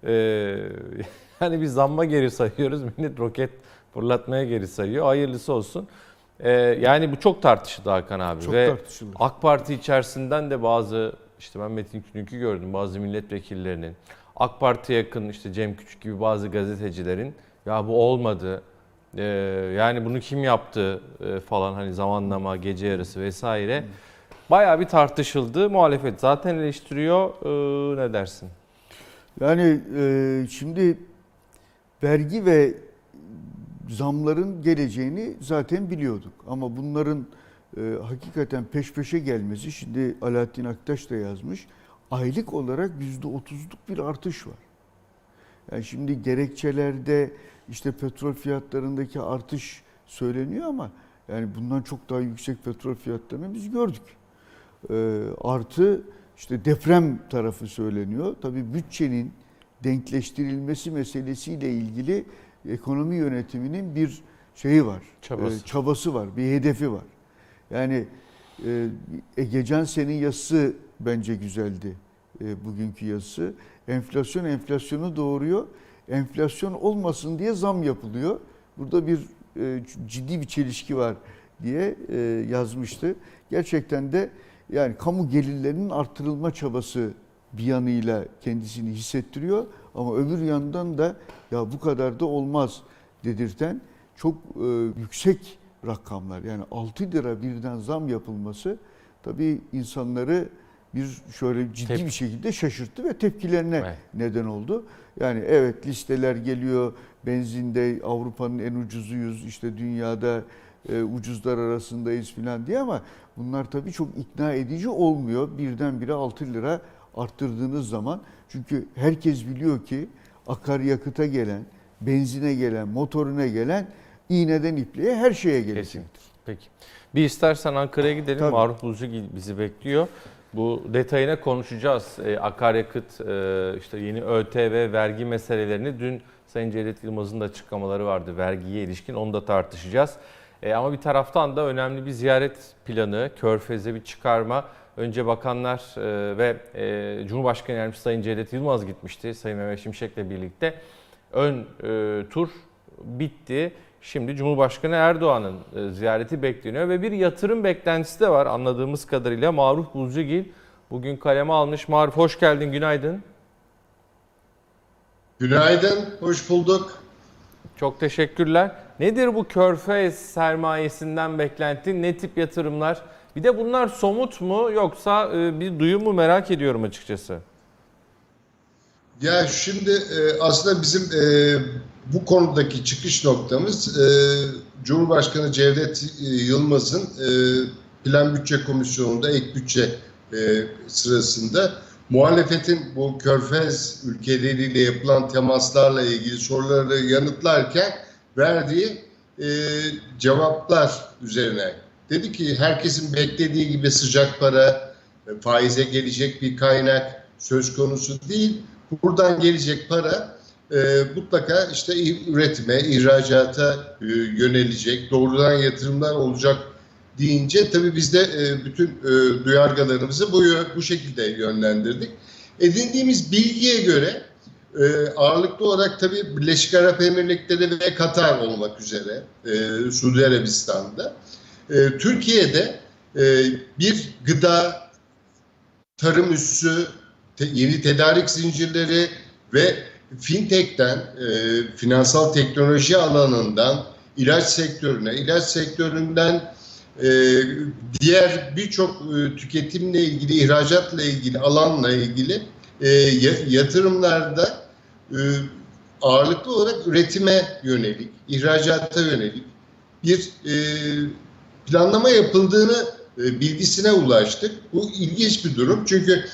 Ee, yani biz zamma geri sayıyoruz. Millet roket fırlatmaya geri sayıyor. Hayırlısı olsun. Ee, yani bu çok tartışıldı Hakan abi. Çok Ve tartışılır. AK Parti içerisinden de bazı işte ben Metin Külünk'ü gördüm bazı milletvekillerinin AK Parti'ye yakın işte Cem Küçük gibi bazı gazetecilerin ya bu olmadı ee, yani bunu kim yaptı ee, falan hani zamanlama gece yarısı vesaire bayağı bir tartışıldı muhalefet zaten eleştiriyor Ee, ne dersin? Yani e, şimdi vergi ve zamların geleceğini zaten biliyorduk. Ama bunların e, hakikaten peş peşe gelmesi, şimdi Alaaddin Aktaş da yazmış, aylık olarak yüzde otuzluk bir artış var. Yani şimdi gerekçelerde işte petrol fiyatlarındaki artış söyleniyor ama yani bundan çok daha yüksek petrol fiyatlarını biz gördük. E, artı işte deprem tarafı söyleniyor. Tabii bütçenin denkleştirilmesi meselesiyle ilgili ekonomi yönetiminin bir şeyi var. Çabası. e, çabası var, bir hedefi var. Yani e, Egecan senin yazısı bence güzeldi. E, bugünkü yazısı. Enflasyon enflasyonu doğuruyor. Enflasyon olmasın diye zam yapılıyor. Burada bir e, ciddi bir çelişki var diye e, yazmıştı. Gerçekten de yani kamu gelirlerinin artırılma çabası bir yanıyla kendisini hissettiriyor ama öbür yandan da ya bu kadar da olmaz dedirten çok e, yüksek rakamlar. Yani 6 lira birden zam yapılması tabii insanları bir şöyle ciddi Tep- bir şekilde şaşırttı ve tepkilerine Evet. neden oldu. Yani evet listeler geliyor. Benzinde Avrupa'nın en ucuzuyuz. işte dünyada e, ucuzlar arasındayız falan diye ama bunlar tabii çok ikna edici olmuyor. Birdenbire 6 lira arttırdığınız zaman. Çünkü herkes biliyor ki akaryakıta gelen, benzine gelen, motoruna gelen iğneden ipliğe her şeye gelecek. Kesinlikle. Peki. Bir istersen Ankara'ya gidelim. Tabii. Maruf Buzcu bizi bekliyor. Bu detayına konuşacağız. E, akaryakıt, e, işte yeni ÖTV, vergi meselelerini dün Sayın Cevdet Yılmaz'ın da açıklamaları vardı vergiye ilişkin. Onu da tartışacağız. E, ama bir taraftan da önemli bir ziyaret planı, Körfez'e bir çıkarma. Önce bakanlar e, ve e, Cumhurbaşkanı Yardımcısı Sayın Cevdet Yılmaz gitmişti. Sayın Mehmet Şimşek'le birlikte. Ön e, tur bitti. Şimdi Cumhurbaşkanı Erdoğan'ın ziyareti bekleniyor ve bir yatırım beklentisi de var anladığımız kadarıyla. Maruf Buzcugil bugün kaleme almış. Maruf hoş geldin, günaydın. Günaydın, hoş bulduk. Çok teşekkürler. Nedir bu körfez sermayesinden beklentin? Ne tip yatırımlar? Bir de bunlar somut mu yoksa e, bir duyum mu merak ediyorum açıkçası. Ya şimdi e, aslında bizim e, bu konudaki çıkış noktamız Cumhurbaşkanı Cevdet Yılmaz'ın Plan Bütçe Komisyonu'nda ek bütçe sırasında muhalefetin bu körfez ülkeleriyle yapılan temaslarla ilgili soruları yanıtlarken verdiği cevaplar üzerine. Dedi ki herkesin beklediği gibi sıcak para, e, faize gelecek bir kaynak söz konusu değil. Buradan gelecek para e, mutlaka işte üretime, ihracata e, yönelecek, doğrudan yatırımlar olacak deyince tabii biz de e, bütün e, duyargalarımızı bu, bu şekilde yönlendirdik. Edindiğimiz bilgiye göre e, ağırlıklı olarak tabii Birleşik Arap Emirlikleri ve Katar olmak üzere e, Suudi Arabistan'da e, Türkiye'de e, bir gıda, tarım üssü, te- yeni tedarik zincirleri ve fintech'ten, e, finansal teknoloji alanından ilaç sektörüne, ilaç sektöründen e, diğer birçok e, tüketimle ilgili, ihracatla ilgili, alanla ilgili e, ya- yatırımlarda e, ağırlıklı olarak üretime yönelik, ihracata yönelik bir e, planlama yapıldığını e, bilgisine ulaştık. Bu ilginç bir durum çünkü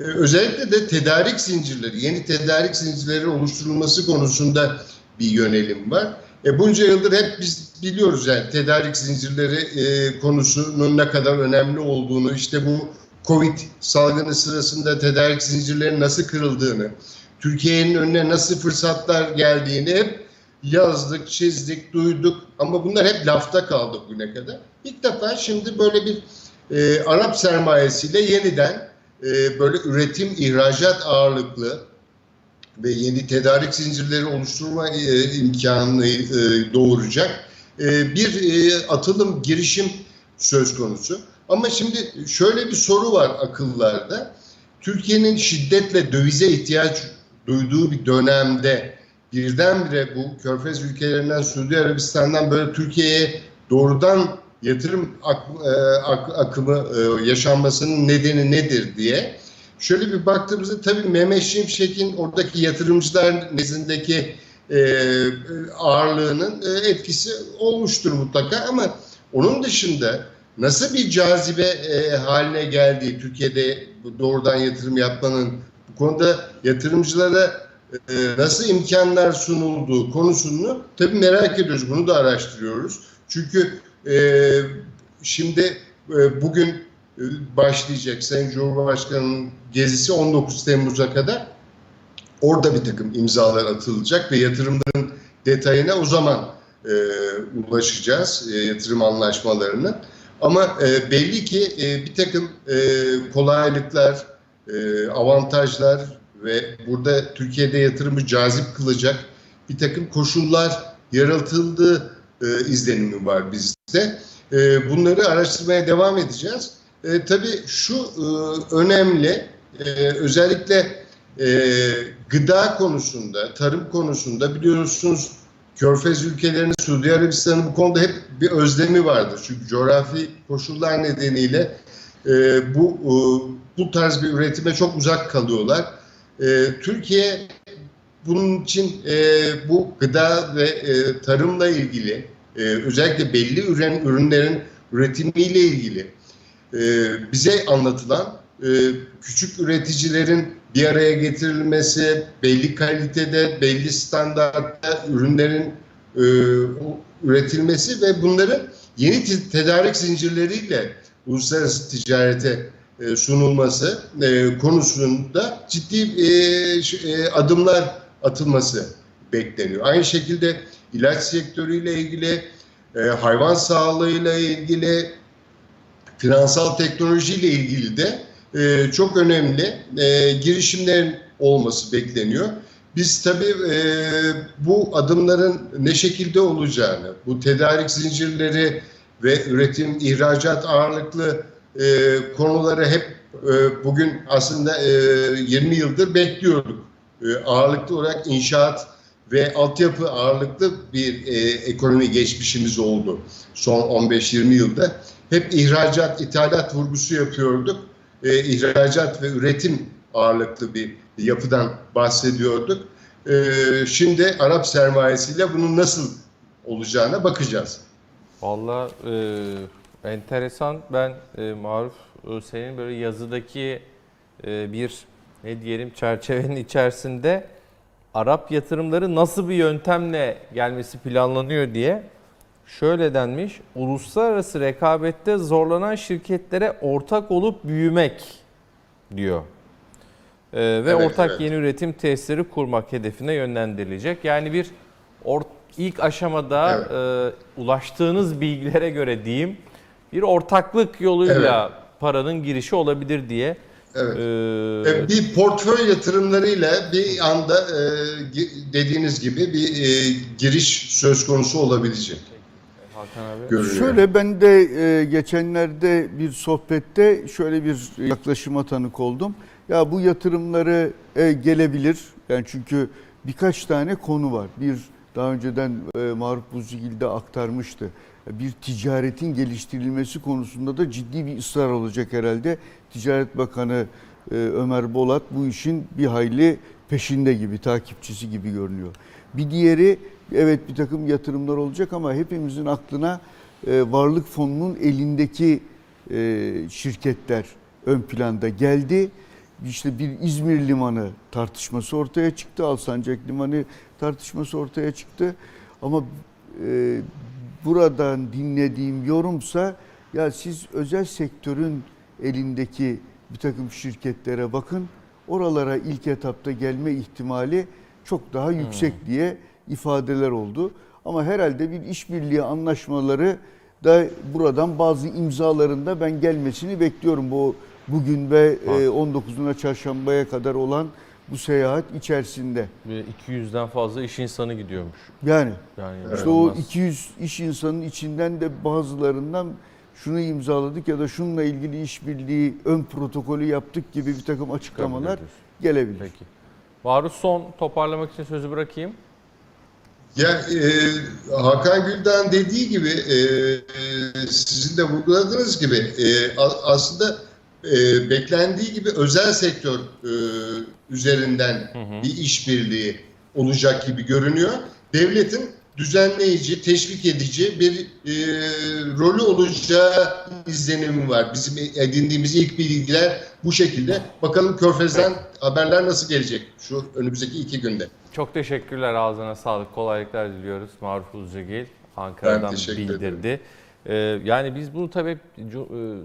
e, özellikle de tedarik zincirleri, yeni tedarik zincirleri oluşturulması konusunda bir yönelim var. E, bunca yıldır hep biz biliyoruz yani tedarik zincirleri e, konusunun ne kadar önemli olduğunu, işte bu Covid salgını sırasında tedarik zincirlerinin nasıl kırıldığını, Türkiye'nin önüne nasıl fırsatlar geldiğini hep yazdık, çizdik, duyduk ama bunlar hep lafta kaldı bugüne kadar. İlk defa şimdi böyle bir e, Arap sermayesiyle yeniden e, böyle üretim, ihracat ağırlıklı ve yeni tedarik zincirleri oluşturma e, imkanını e, doğuracak e, bir e, atılım, girişim söz konusu. Ama şimdi şöyle bir soru var akıllarda. Türkiye'nin şiddetle dövize ihtiyaç duyduğu bir dönemde birdenbire bu Körfez ülkelerinden Suudi Arabistan'dan böyle Türkiye'ye doğrudan yatırım ak- e, ak- akımı e, yaşanmasının nedeni nedir diye. Şöyle bir baktığımızda tabii Mehmet Şimşek'in oradaki yatırımcılar nezdindeki e, ağırlığının e, etkisi olmuştur mutlaka ama onun dışında nasıl bir cazibe e, haline geldiği Türkiye'de doğrudan yatırım yapmanın bu konuda yatırımcılara nasıl imkanlar sunulduğu konusunu tabii merak ediyoruz. Bunu da araştırıyoruz. Çünkü e, şimdi e, bugün e, başlayacak Sayın Cumhurbaşkanı'nın gezisi 19 Temmuz'a kadar orada bir takım imzalar atılacak ve yatırımların detayına o zaman e, ulaşacağız e, yatırım anlaşmalarını. Ama e, belli ki e, bir takım e, kolaylıklar, e, avantajlar ve burada Türkiye'de yatırımı cazip kılacak bir takım koşullar yaratıldığı e, izlenimi var bizde. E, bunları araştırmaya devam edeceğiz. E, tabii şu e, önemli, e, özellikle e, gıda konusunda, tarım konusunda biliyorsunuz Körfez ülkelerinin Suudi Arabistan'ın bu konuda hep bir özlemi vardır. Çünkü coğrafi koşullar nedeniyle e, bu e, bu tarz bir üretime çok uzak kalıyorlar. E, Türkiye bunun için e, bu gıda ve e, tarımla ilgili e, özellikle belli ürün, ürünlerin üretimiyle ilgili e, bize anlatılan e, küçük üreticilerin bir araya getirilmesi, belli kalitede, belli standartta ürünlerin e, üretilmesi ve bunların yeni te- tedarik zincirleriyle uluslararası ticarete sunulması e, konusunda ciddi e, e, adımlar atılması bekleniyor. Aynı şekilde ilaç sektörüyle ilgili, e, hayvan sağlığıyla ilgili, finansal teknolojiyle ilgili de e, çok önemli e, girişimlerin olması bekleniyor. Biz tabii e, bu adımların ne şekilde olacağını, bu tedarik zincirleri ve üretim, ihracat ağırlıklı e, konuları hep e, bugün aslında e, 20 yıldır bekliyorduk. E, ağırlıklı olarak inşaat ve altyapı ağırlıklı bir e, ekonomi geçmişimiz oldu son 15-20 yılda. Hep ihracat, ithalat vurgusu yapıyorduk. E, ihracat ve üretim ağırlıklı bir yapıdan bahsediyorduk. E, şimdi Arap sermayesiyle bunun nasıl olacağına bakacağız. Valla e, enteresan. Ben e, Maruf e, senin böyle yazıdaki e, bir ne diyelim çerçevenin içerisinde Arap yatırımları nasıl bir yöntemle gelmesi planlanıyor diye şöyle denmiş. Uluslararası rekabette zorlanan şirketlere ortak olup büyümek diyor. E, ve Evet, ortak evet. yeni üretim tesisleri kurmak hedefine yönlendirilecek. Yani bir or- ilk aşamada e, ulaştığınız bilgilere göre diyeyim bir ortaklık yoluyla paranın girişi olabilir diye. Evet. e, E, Bir portföy yatırımlarıyla bir anda e, dediğiniz gibi bir e, giriş söz konusu olabilecek Hakan abi. Şöyle ben de e, geçenlerde bir sohbette şöyle bir yaklaşıma tanık oldum. Ya bu yatırımları e, gelebilir. Yani çünkü birkaç tane konu var. Bir daha önceden e, Maruf Buzcugil de aktarmıştı. Bir ticaretin geliştirilmesi konusunda da ciddi bir ısrar olacak herhalde. Ticaret Bakanı e, Ömer Bolat bu işin bir hayli peşinde gibi, takipçisi gibi görünüyor. Bir diğeri evet bir takım yatırımlar olacak ama hepimizin aklına e, varlık fonunun elindeki e, şirketler ön planda geldi. İşte bir İzmir limanı tartışması ortaya çıktı. Alsancak limanı tartışması ortaya çıktı. Ama buradan dinlediğim yorumsa ya siz özel sektörün elindeki bir takım şirketlere bakın. Oralara ilk etapta gelme ihtimali çok daha yüksek diye ifadeler oldu. Ama herhalde bir işbirliği anlaşmaları da buradan bazı imzalarında ben gelmesini bekliyorum. Bu bugün ve e, 19'una çarşambaya kadar olan bu seyahat içerisinde. Ve 200'den fazla iş insanı gidiyormuş. Yani Yani işte o inanılmaz. 200 iş insanının içinden de bazılarından şunu imzaladık ya da şununla ilgili işbirliği ön protokolü yaptık gibi bir takım açıklamalar gelebilir. Peki. Barut son toparlamak için sözü bırakayım. Ya e, Hakan Gül'den dediği gibi e, e, sizin de vurguladığınız gibi e, aslında e, beklendiği gibi özel sektör e, üzerinden bir işbirliği olacak gibi görünüyor. Devletin düzenleyici, teşvik edici bir e, rolü olacağı izlenimi var. Bizim edindiğimiz ilk bilgiler bu şekilde. Bakalım Körfez'den haberler nasıl gelecek şu önümüzdeki iki günde. Çok teşekkürler. Ağzına sağlık. Kolaylıklar diliyoruz. Maruf Uzcagil Ankara'dan bildirdi. Ee, yani biz bunu tabii e,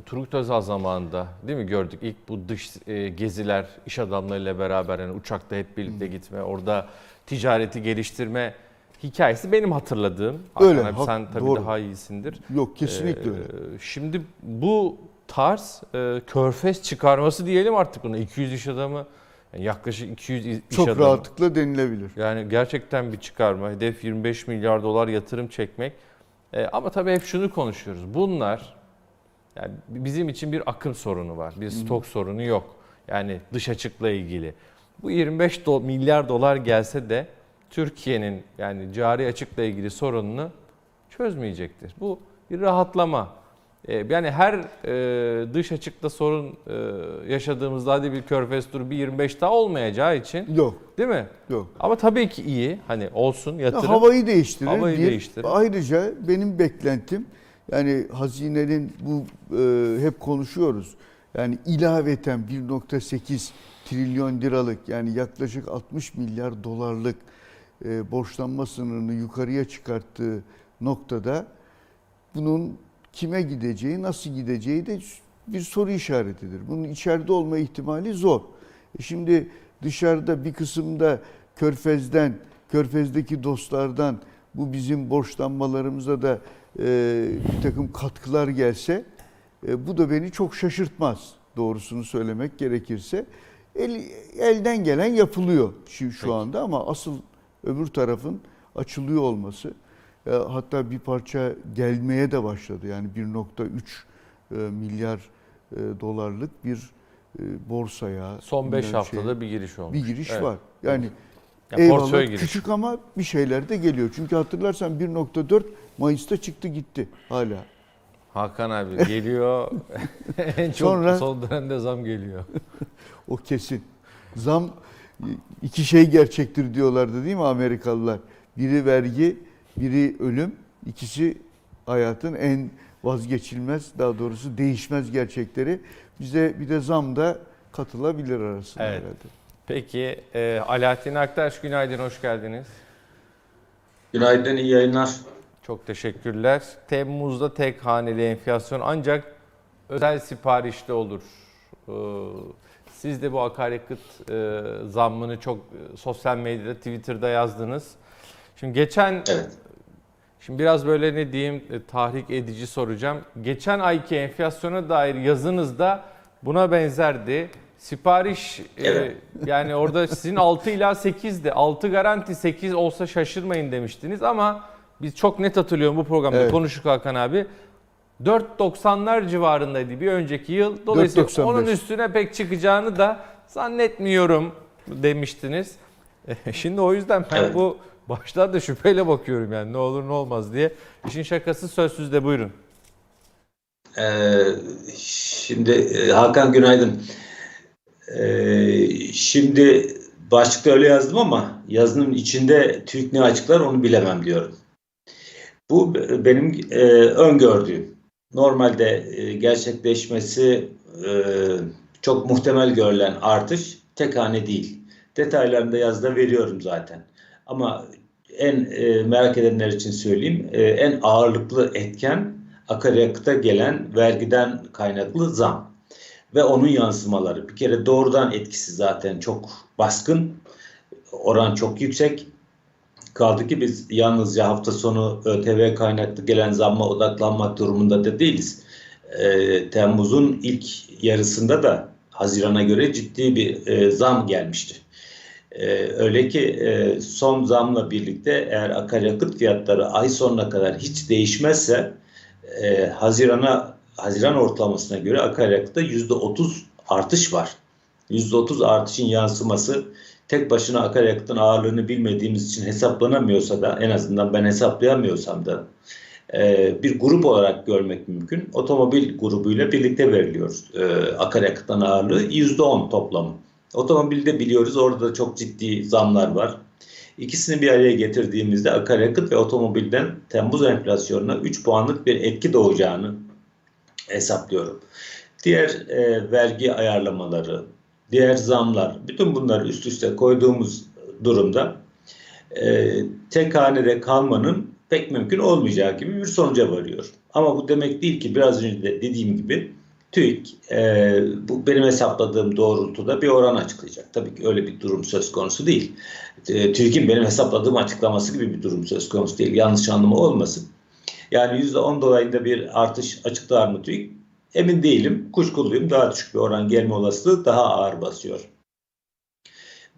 Turgut Özal zamanında değil mi gördük? İlk bu dış e, geziler iş adamlarıyla beraber yani uçakta hep birlikte gitme, orada ticareti geliştirme hikayesi benim hatırladığım. Öyle, Hakan abi sen tabii doğru. daha iyisindir. Yok kesinlikle Ee, öyle. Şimdi bu tarz e, körfez çıkarması diyelim artık buna 200 iş adamı yani yaklaşık 200 iş Çok adamı. rahatlıkla denilebilir. Yani gerçekten bir çıkarma. Hedef 25 milyar dolar yatırım çekmek. E, ama tabii hep şunu konuşuyoruz. Bunlar yani bizim için bir akım sorunu var. Bir stok sorunu yok. Yani dış açıkla ilgili. Bu 25 do- milyar dolar gelse de Türkiye'nin yani cari açıkla ilgili sorununu çözmeyecektir. Bu bir rahatlama. E, yani her e, dış açıkta sorun e, yaşadığımızda hadi bir körfez turu bir 25 daha olmayacağı için Yok değil mi? yok. Ama tabii ki iyi. Hani olsun Ya yatırım. havayı değiştirir. Havayı bir. değiştirir. Ayrıca benim beklentim yani hazinenin bu e, hep konuşuyoruz. Yani ilaveten 1.8 trilyon liralık yani yaklaşık 60 milyar dolarlık e, borçlanma sınırını yukarıya çıkarttığı noktada bunun kime gideceği, nasıl gideceği de bir soru işaretidir. Bunun içeride olma ihtimali zor. E şimdi dışarıda bir kısımda Körfez'den, Körfez'deki dostlardan bu bizim borçlanmalarımıza da e, bir takım katkılar gelse e, bu da beni çok şaşırtmaz doğrusunu söylemek gerekirse. El, elden gelen yapılıyor şu, şu anda ama asıl öbür tarafın açılıyor olması e, hatta bir parça gelmeye de başladı. Yani 1.3 e, milyar e, dolarlık bir e, borsaya Son 5 bilmem haftada şeye bir giriş olmuş. bir giriş Evet. var. Yani Ya eyvallah portföy giriş. küçük ama bir şeyler de geliyor. Çünkü hatırlarsan 1.4 Mayıs'ta çıktı gitti hala. Hakan abi geliyor. en çok Sonra- son dönemde zam geliyor. O kesin. Zam iki şey gerçektir diyorlardı değil mi Amerikalılar? Biri vergi, biri ölüm. İkisi hayatın en vazgeçilmez, daha doğrusu değişmez gerçekleri. Bize bir de zam da katılabilir arasında Evet. herhalde. Peki e, Alaaddin Aktaş günaydın hoş geldiniz. Günaydın, iyi yayınlar. Çok teşekkürler. Temmuz'da tek haneli enflasyon ancak özel siparişte olur. Ee, Siz de bu akaryakıt e, zammını çok e, sosyal medyada, Twitter'da yazdınız. Şimdi geçen Evet. Şimdi biraz böyle ne diyeyim e, tahrik edici soracağım. Geçen ayki enflasyona dair yazınızda buna benzerdi. Sipariş e, Evet. yani orada sizin 6 ila 8'di. 6 garanti 8 olsa şaşırmayın demiştiniz ama biz çok net hatırlıyorum bu programda Evet. konuştuk Hakan abi. 4.90'lar civarındaydı bir önceki yıl. Dolayısıyla 4.95. onun üstüne pek çıkacağını da zannetmiyorum demiştiniz. Şimdi o yüzden ben Evet. bu Baştan da şüpheyle bakıyorum yani ne olur ne olmaz diye. İşin şakası söz sizde buyurun. Ee, şimdi e, Hakan günaydın. Ee, şimdi başlıkta öyle yazdım ama yazının içinde TÜİK ne açıklar onu bilemem diyorum. Bu benim e, öngördüğüm. Normalde e, gerçekleşmesi e, çok muhtemel görülen artış tek hane değil. Detaylarını da yazıda veriyorum zaten. Ama en e, merak edenler için söyleyeyim. E, en ağırlıklı etken akaryakıta gelen vergiden kaynaklı zam ve onun yansımaları. Bir kere doğrudan etkisi zaten çok baskın. Oran çok yüksek. Kaldı ki biz yalnızca hafta sonu ÖTV kaynaklı gelen zamma odaklanmak durumunda da değiliz. E, Temmuz'un ilk yarısında da Haziran'a göre ciddi bir e, zam gelmişti. E, öyle ki e, son zamla birlikte eğer akaryakıt fiyatları ay sonuna kadar hiç değişmezse e, Haziran'a Haziran ortalamasına göre akaryakıtta yüzde otuz artış var. Yüzde otuz artışın yansıması tek başına akaryakıtın ağırlığını bilmediğimiz için hesaplanamıyorsa da en azından ben hesaplayamıyorsam da e, bir grup olarak görmek mümkün. Otomobil grubuyla birlikte veriliyor e, akaryakıtın ağırlığı yüzde on toplamı. Otomobilde biliyoruz orada da çok ciddi zamlar var. İkisini bir araya getirdiğimizde akaryakıt ve otomobilden Temmuz enflasyonuna 3 puanlık bir etki doğacağını hesaplıyorum. Diğer e, vergi ayarlamaları, diğer zamlar, bütün bunları üst üste koyduğumuz durumda e, tek hanede kalmanın pek mümkün olmayacağı gibi bir sonuca varıyor. Ama bu demek değil ki biraz önce de dediğim gibi TÜİK e, bu benim hesapladığım doğrultuda bir oran açıklayacak. Tabii ki öyle bir durum söz konusu değil. E, TÜİK'in benim hesapladığım açıklaması gibi bir durum söz konusu değil. Yanlış anlama olmasın. Yani %10 dolayında bir artış açıklar mı TÜİK? Emin değilim. Kuşkuluyum. Daha düşük bir oran gelme olasılığı daha ağır basıyor.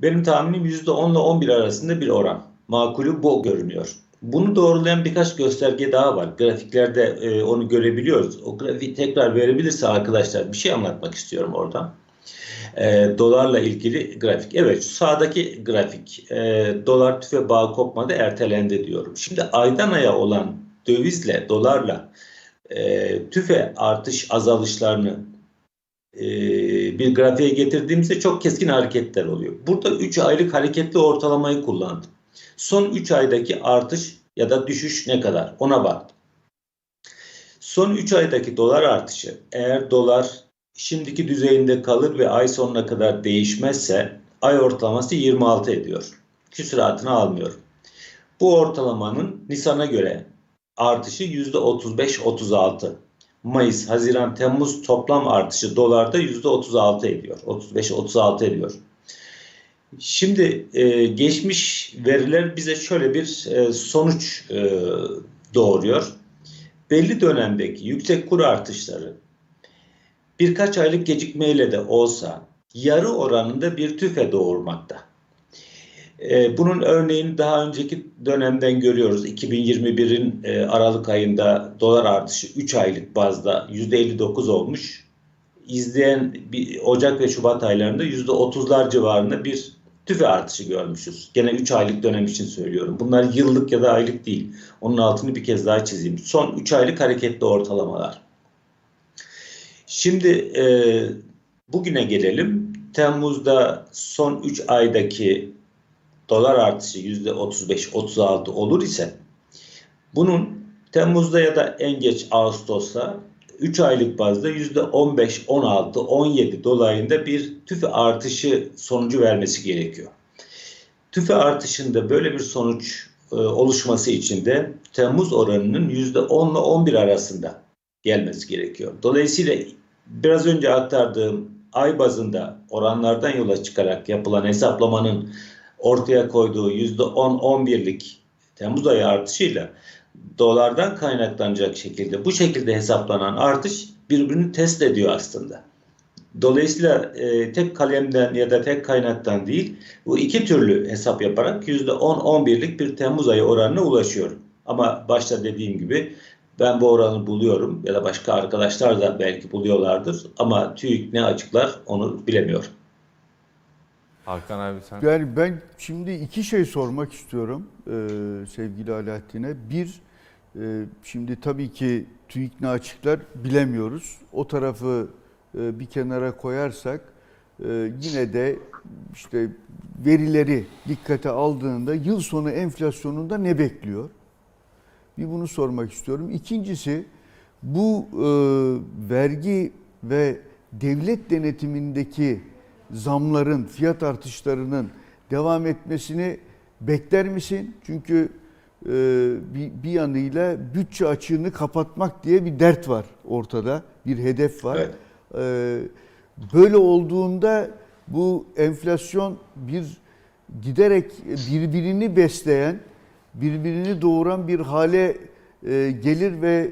Benim tahminim %10 ile 11 arasında bir oran. Makulü bu görünüyor. Bunu doğrulayan birkaç gösterge daha var. Grafiklerde e, onu görebiliyoruz. O grafiği tekrar verebilirse arkadaşlar bir şey anlatmak istiyorum oradan. E, dolarla ilgili grafik. Evet şu sağdaki grafik. E, dolar tüfe bağ kopmadı ertelendi diyorum. Şimdi aydan aya olan dövizle dolarla e, tüfe artış azalışlarını e, bir grafiğe getirdiğimizde çok keskin hareketler oluyor. Burada 3 aylık hareketli ortalamayı kullandım. Son 3 aydaki artış ya da düşüş ne kadar ona baktım. Son 3 aydaki dolar artışı eğer dolar şimdiki düzeyinde kalır ve ay sonuna kadar değişmezse ay ortalaması 26 ediyor. Küsuratını almıyorum. Bu ortalamanın Nisan'a göre artışı %35-36. Mayıs, Haziran, Temmuz toplam artışı dolarda %36 ediyor. 35-36 ediyor. Şimdi e, geçmiş veriler bize şöyle bir e, sonuç e, doğuruyor. Belli dönemdeki yüksek kur artışları birkaç aylık gecikmeyle de olsa yarı oranında bir tüfe doğurmakta. E, bunun örneğini daha önceki dönemden görüyoruz. 2021'in e, Aralık ayında dolar artışı 3 aylık bazda %59 olmuş. İzleyen bir Ocak ve Şubat aylarında %30'lar civarında bir tüfe artışı görmüşüz. Gene 3 aylık dönem için söylüyorum. Bunlar yıllık ya da aylık değil. Onun altını bir kez daha çizeyim. Son 3 aylık hareketli ortalamalar. Şimdi e, bugüne gelelim. Temmuz'da son 3 aydaki dolar artışı %35-36 olur ise bunun Temmuz'da ya da en geç Ağustos'ta 3 aylık bazda %15, 16, 17 dolayında bir tüfe artışı sonucu vermesi gerekiyor. Tüfe artışında böyle bir sonuç e, oluşması için de Temmuz oranının %10 ile 11 arasında gelmesi gerekiyor. Dolayısıyla biraz önce aktardığım ay bazında oranlardan yola çıkarak yapılan hesaplamanın ortaya koyduğu %10-11'lik Temmuz ayı artışıyla dolardan kaynaklanacak şekilde bu şekilde hesaplanan artış birbirini test ediyor aslında. Dolayısıyla e, tek kalemden ya da tek kaynaktan değil bu iki türlü hesap yaparak %10-11'lik bir Temmuz ayı oranına ulaşıyorum. Ama başta dediğim gibi ben bu oranı buluyorum ya da başka arkadaşlar da belki buluyorlardır ama TÜİK ne açıklar onu bilemiyorum. Hakan abi sen. Yani ben şimdi iki şey sormak istiyorum e, sevgili Alaaddin'e. Bir, e, şimdi tabii ki TÜİK ne açıklar bilemiyoruz. O tarafı e, bir kenara koyarsak e, yine de işte verileri dikkate aldığında yıl sonu enflasyonunda ne bekliyor? Bir bunu sormak istiyorum. İkincisi bu e, vergi ve devlet denetimindeki zamların, fiyat artışlarının devam etmesini bekler misin? Çünkü e, bir, bir yanıyla bütçe açığını kapatmak diye bir dert var ortada, bir hedef var. Evet. E, böyle olduğunda bu enflasyon bir giderek birbirini besleyen, birbirini doğuran bir hale e, gelir ve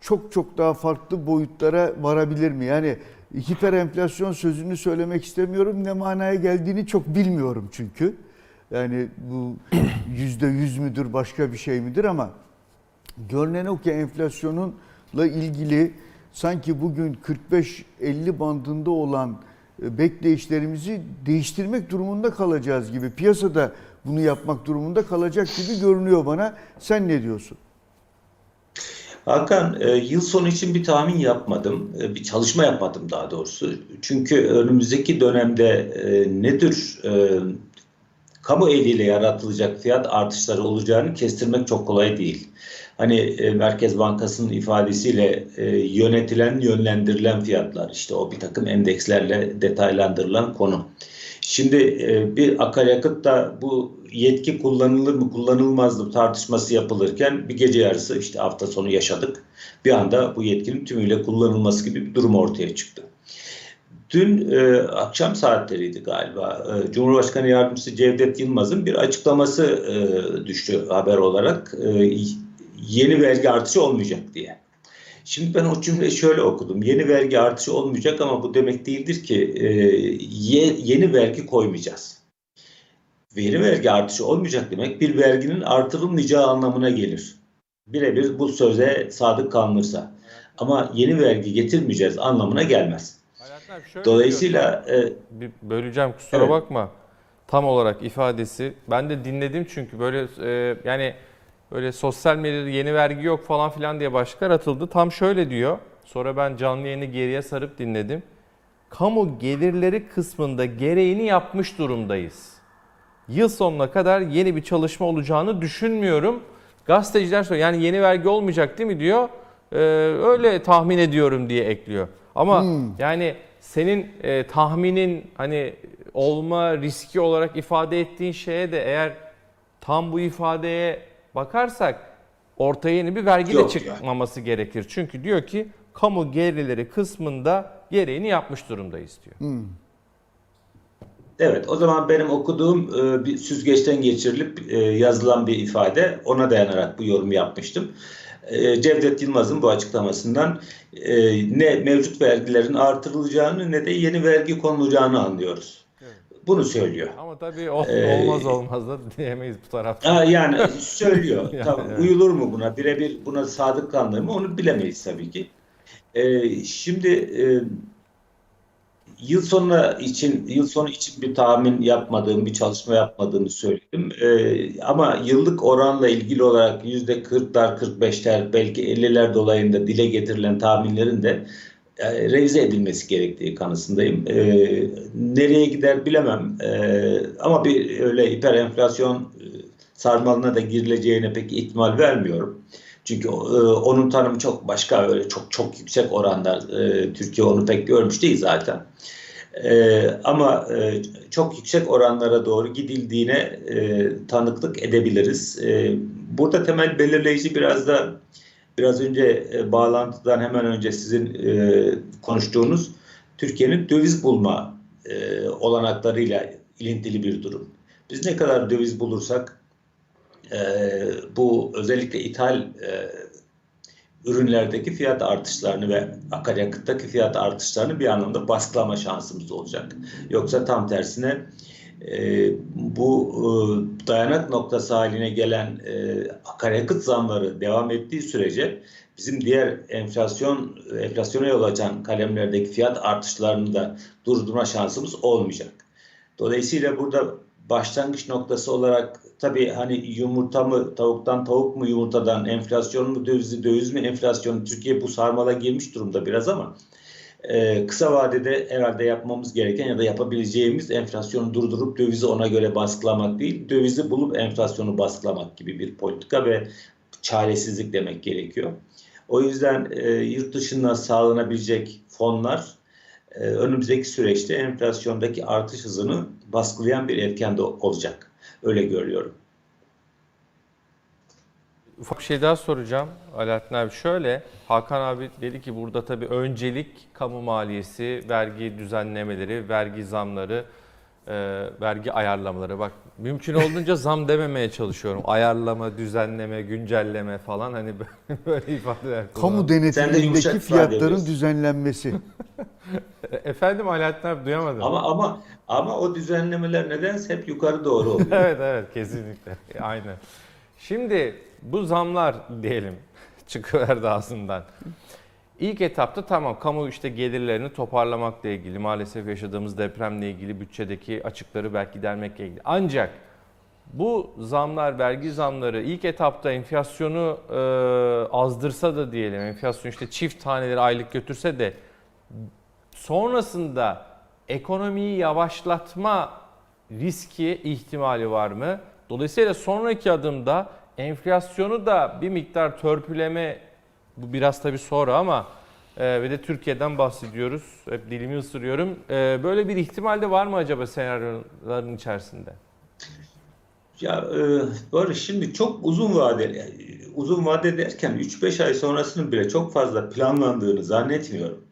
çok çok daha farklı boyutlara varabilir mi? Yani hiper enflasyon sözünü söylemek istemiyorum. Ne manaya geldiğini çok bilmiyorum çünkü. Yani bu yüzde yüz müdür başka bir şey midir ama görünen o ki enflasyonunla ilgili sanki bugün 45-50 bandında olan e, bekleyişlerimizi değiştirmek durumunda kalacağız gibi. Piyasada bunu yapmak durumunda kalacak gibi görünüyor bana. Sen ne diyorsun? Hakan, e, yıl sonu için bir tahmin yapmadım, e, bir çalışma yapmadım daha doğrusu. Çünkü önümüzdeki dönemde e, ne tür e, kamu eliyle yaratılacak fiyat artışları olacağını kestirmek çok kolay değil. Hani Merkez Bankası'nın ifadesiyle yönetilen, yönlendirilen fiyatlar, işte o bir takım endekslerle detaylandırılan konu. Şimdi e, bir akaryakıtta bu yetki kullanılır mı kullanılmaz mı tartışması yapılırken bir gece yarısı işte hafta sonu yaşadık. Bir anda bu yetkinin tümüyle kullanılması gibi bir durum ortaya çıktı. Dün e, akşam saatleriydi galiba. E, Cumhurbaşkanı Yardımcısı Cevdet Yılmaz'ın bir açıklaması e, düştü haber olarak. E, yeni vergi artışı olmayacak diye. Şimdi ben o cümleyi şöyle okudum. Yeni vergi artışı olmayacak ama bu demek değildir ki e, ye, yeni vergi koymayacağız. Yeni vergi artışı olmayacak demek bir verginin artırılmayacağı anlamına gelir. Birebir bu söze sadık kalınırsa. Ama yeni vergi getirmeyeceğiz anlamına gelmez. Şöyle Dolayısıyla e, bir böleceğim kusura Evet. bakma. Tam olarak ifadesi. Ben de dinledim çünkü böyle e, yani böyle sosyal medyada yeni vergi yok falan filan diye başlıklar atıldı. Tam şöyle diyor. Sonra ben canlı yayını geriye sarıp dinledim. Kamu gelirleri kısmında gereğini yapmış durumdayız. Yıl sonuna kadar yeni bir çalışma olacağını düşünmüyorum. Gazeteciler soruyor yani yeni vergi olmayacak değil mi diyor. Ee, öyle tahmin ediyorum diye ekliyor. Ama yani senin e, tahminin hani olma riski olarak ifade ettiğin şeye de eğer tam bu ifadeye bakarsak ortaya yeni bir vergi de çıkmaması gerekir. Çünkü diyor ki kamu gelirleri kısmında gereğini yapmış durumdayız diyor. Evet, o zaman benim okuduğum e, bir süzgeçten geçirilip e, yazılan bir ifade. Ona dayanarak bu yorumu yapmıştım. E, Cevdet Yılmaz'ın bu açıklamasından e, ne mevcut vergilerin artırılacağını ne de yeni vergi konulacağını anlıyoruz. Bunu söylüyor. Ama tabii ol- Ee, olmaz olmaz da diyemeyiz bu tarafta. Yani söylüyor. Yani, Tabii, evet. Uyulur mu buna? Birebir buna sadık kalınır mı? Onu bilemeyiz tabii ki. E, şimdi e, yıl sonu için yıl sonu için bir tahmin yapmadığım, bir çalışma yapmadığımı söyledim. Ee, ama yıllık oranla ilgili olarak yüzde 40'lar, 45'ler, belki 50'ler dolayında dile getirilen tahminlerin de e, revize edilmesi gerektiği kanısındayım. Ee, nereye gider bilemem. Ee, ama bir öyle hiper enflasyon e, sarmalına da girileceğine pek ihtimal vermiyorum. Çünkü e, onun tanımı çok başka öyle çok çok yüksek oranda e, Türkiye onu pek görmüş değil zaten. E, ama e, çok yüksek oranlara doğru gidildiğine e, tanıklık edebiliriz. E, burada temel belirleyici biraz da biraz önce e, bağlantıdan hemen önce sizin e, konuştuğunuz Türkiye'nin döviz bulma e, olanaklarıyla ilintili bir durum. Biz ne kadar döviz bulursak e, bu özellikle ithal e, ürünlerdeki fiyat artışlarını ve akaryakıttaki fiyat artışlarını bir anlamda baskılama şansımız olacak. Yoksa tam tersine e, bu e, dayanak noktası haline gelen e, akaryakıt zamları devam ettiği sürece bizim diğer enflasyon enflasyona yol açan kalemlerdeki fiyat artışlarını da durdurma şansımız olmayacak. Dolayısıyla burada başlangıç noktası olarak tabii hani yumurta mı tavuktan tavuk mu yumurtadan enflasyon mu dövizi döviz mi enflasyon Türkiye bu sarmala girmiş durumda biraz ama e, kısa vadede herhalde yapmamız gereken ya da yapabileceğimiz enflasyonu durdurup dövizi ona göre baskılamak değil dövizi bulup enflasyonu baskılamak gibi bir politika ve çaresizlik demek gerekiyor. O yüzden e, yurt dışından sağlanabilecek fonlar e, önümüzdeki süreçte enflasyondaki artış hızını baskılayan bir etken de olacak. Öyle görüyorum. Ufak bir şey daha soracağım Alaaddin abi. Şöyle Hakan abi dedi ki burada tabii öncelik kamu maliyesi, vergi düzenlemeleri, vergi zamları, e, vergi ayarlamaları. Bak mümkün olduğunca zam dememeye çalışıyorum. Ayarlama, düzenleme, güncelleme falan hani böyle ifadeler Kamu kullanıyorum. Yumuşak ifade fiyatların ediyorsun. düzenlenmesi. Efendim Alaaddin abi duyamadım. Ama ama ama o düzenlemeler nedense hep yukarı doğru oluyor. evet evet kesinlikle. Aynen. Şimdi bu zamlar diyelim çıkıverdi ağzından. İlk etapta tamam kamu işte gelirlerini toparlamakla ilgili maalesef yaşadığımız depremle ilgili bütçedeki açıkları belki gidermekle ilgili. Ancak bu zamlar, vergi zamları ilk etapta enflasyonu e, azdırsa da diyelim, enflasyon işte çift taneleri aylık götürse de sonrasında ekonomiyi yavaşlatma riski ihtimali var mı? Dolayısıyla sonraki adımda enflasyonu da bir miktar törpüleme, bu biraz tabii sonra ama e, ve de Türkiye'den bahsediyoruz. Hep dilimi ısırıyorum. E, böyle bir ihtimal de var mı acaba senaryoların içerisinde? Ya e, böyle şimdi çok uzun vadeli, uzun vade derken 3-5 ay sonrasının bile çok fazla planlandığını zannetmiyorum.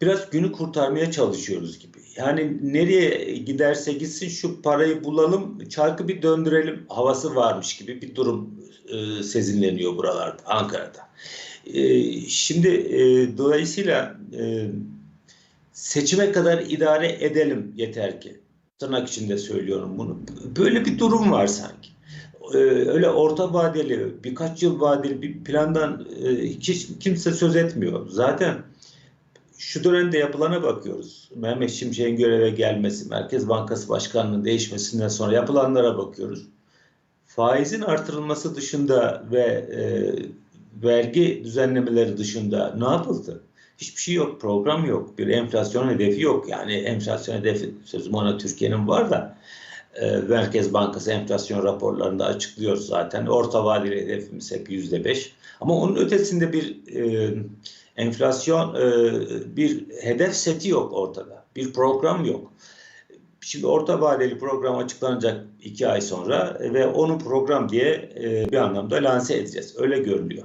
Biraz günü kurtarmaya çalışıyoruz gibi. Yani nereye giderse gitsin şu parayı bulalım, çarkı bir döndürelim havası varmış gibi bir durum e, sezinleniyor buralarda, Ankara'da. E, şimdi e, dolayısıyla e, seçime kadar idare edelim yeter ki. Tırnak içinde söylüyorum bunu. Böyle bir durum var sanki. Ee, öyle orta vadeli, birkaç yıl vadeli bir plandan e, hiç kimse söz etmiyor. Zaten şu dönemde yapılana bakıyoruz. Mehmet Şimşek'in göreve gelmesi, Merkez Bankası Başkanlığı'nın değişmesinden sonra yapılanlara bakıyoruz. Faizin artırılması dışında ve e, vergi düzenlemeleri dışında ne yapıldı? Hiçbir şey yok, program yok, bir enflasyon hedefi yok. Yani enflasyon hedefi sözüm ona Türkiye'nin var da e, Merkez Bankası enflasyon raporlarında açıklıyor zaten. Orta vadeli hedefimiz hep yüzde beş. Ama onun ötesinde bir e, enflasyon, e, bir hedef seti yok ortada. Bir program yok. Şimdi orta vadeli program açıklanacak iki ay sonra ve onu program diye e, bir anlamda lanse edeceğiz. Öyle görünüyor.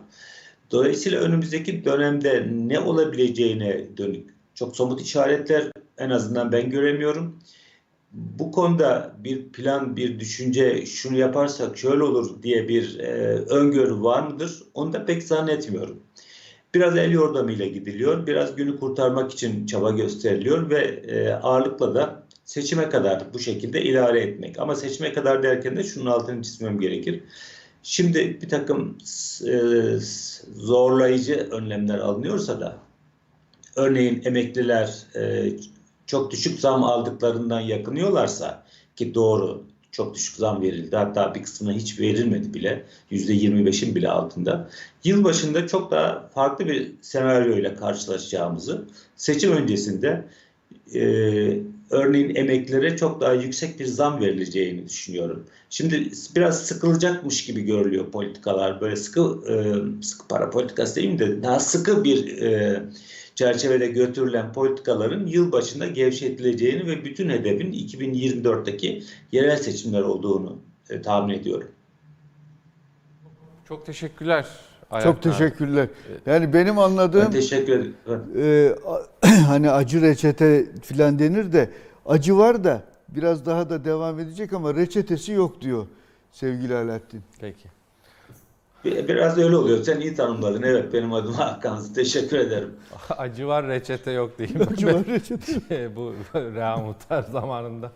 Dolayısıyla önümüzdeki dönemde ne olabileceğine dönük çok somut işaretler en azından ben göremiyorum. Bu konuda bir plan, bir düşünce, şunu yaparsak şöyle olur diye bir e, öngörü var mıdır? Onu da pek zannetmiyorum. Biraz el yordamıyla gidiliyor, biraz günü kurtarmak için çaba gösteriliyor ve e, ağırlıkla da seçime kadar bu şekilde idare etmek. Ama seçime kadar derken de şunun altını çizmem gerekir. Şimdi bir takım e, zorlayıcı önlemler alınıyorsa da örneğin emekliler e, çok düşük zam aldıklarından yakınıyorlarsa ki doğru çok düşük zam verildi hatta bir kısmına hiç verilmedi bile %25'in bile altında. Yılbaşında çok daha farklı bir senaryo ile karşılaşacağımızı seçim öncesinde e, örneğin emeklilere çok daha yüksek bir zam verileceğini düşünüyorum. Şimdi biraz sıkılacakmış gibi görülüyor politikalar. Böyle sıkı e, sıkı para politikası değil de daha sıkı bir e, çerçevede götürülen politikaların yılbaşında gevşetileceğini ve bütün hedefin 2024'teki yerel seçimler olduğunu e, tahmin ediyorum. Çok teşekkürler. Alaaddin Çok abi. teşekkürler. Yani benim Ben anladığım teşekkür ederim. e, hani acı reçete filan denir de acı var da biraz daha da devam edecek ama reçetesi yok diyor sevgili Alaaddin. Peki. Bir- Biraz öyle oluyor. Sen iyi tanımladın. Evet benim adım Hakan. Teşekkür ederim. Acı var reçete yok diyeyim. Acı var reçete. bu Reha Muhtar zamanında.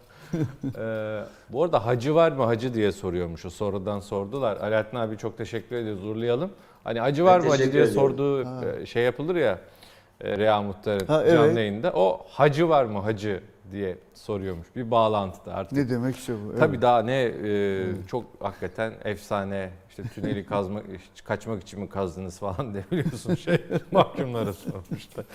Ee, bu arada hacı var mı hacı diye soruyormuş o sorudan sordular. Alaaddin abi çok teşekkür ediyoruz uğurlayalım. Hani acı var Ben mı hacı diye ediyorum. sorduğu e, şey yapılır ya e, Rea Muhtar'ın Ha, canlı evet. yayında. O hacı var mı hacı diye soruyormuş. Bir bağlantıda artık. Ne demekse bu. Tabii evet. daha ne e, çok hakikaten efsane işte tüneli kazmak kaçmak için mi kazdınız falan diye biliyorsun şey mahkumlara sormuşlar.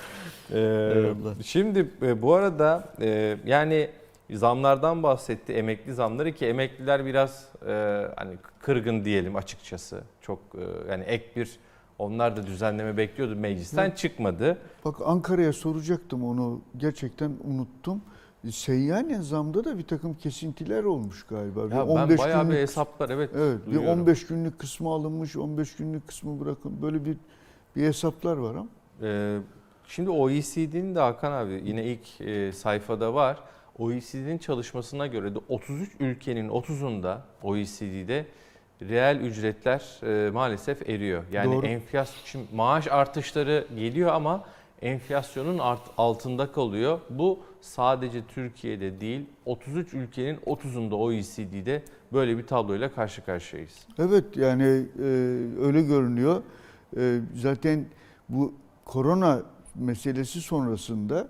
E, Eyvallah. şimdi e, bu arada e, yani zamlardan bahsetti emekli zamları ki emekliler biraz e, hani kırgın diyelim açıkçası. Çok e, yani ek bir onlar da düzenleme bekliyordu meclisten çıkmadı. Bak Ankara'ya soracaktım onu gerçekten unuttum. Seyyanen zamda da bir takım kesintiler olmuş galiba. Bir Ya ben bayağı bir hesaplar evet, Evet, bir duyuyorum. 15 günlük kısmı alınmış, 15 günlük kısmı bırakın. Böyle bir bir hesaplar var ama. Ee, şimdi OECD'nin de Hakan abi yine ilk e, sayfada var. OECD'nin çalışmasına göre de 33 ülkenin 30'unda OECD'de reel ücretler e, maalesef eriyor. Yani Doğru. enflasyon maaş artışları geliyor ama enflasyonun art, altında kalıyor. Bu sadece Türkiye'de değil 33 ülkenin 30'unda OECD'de böyle bir tabloyla karşı karşıyayız. Evet yani e, öyle görünüyor. E, zaten bu korona meselesi sonrasında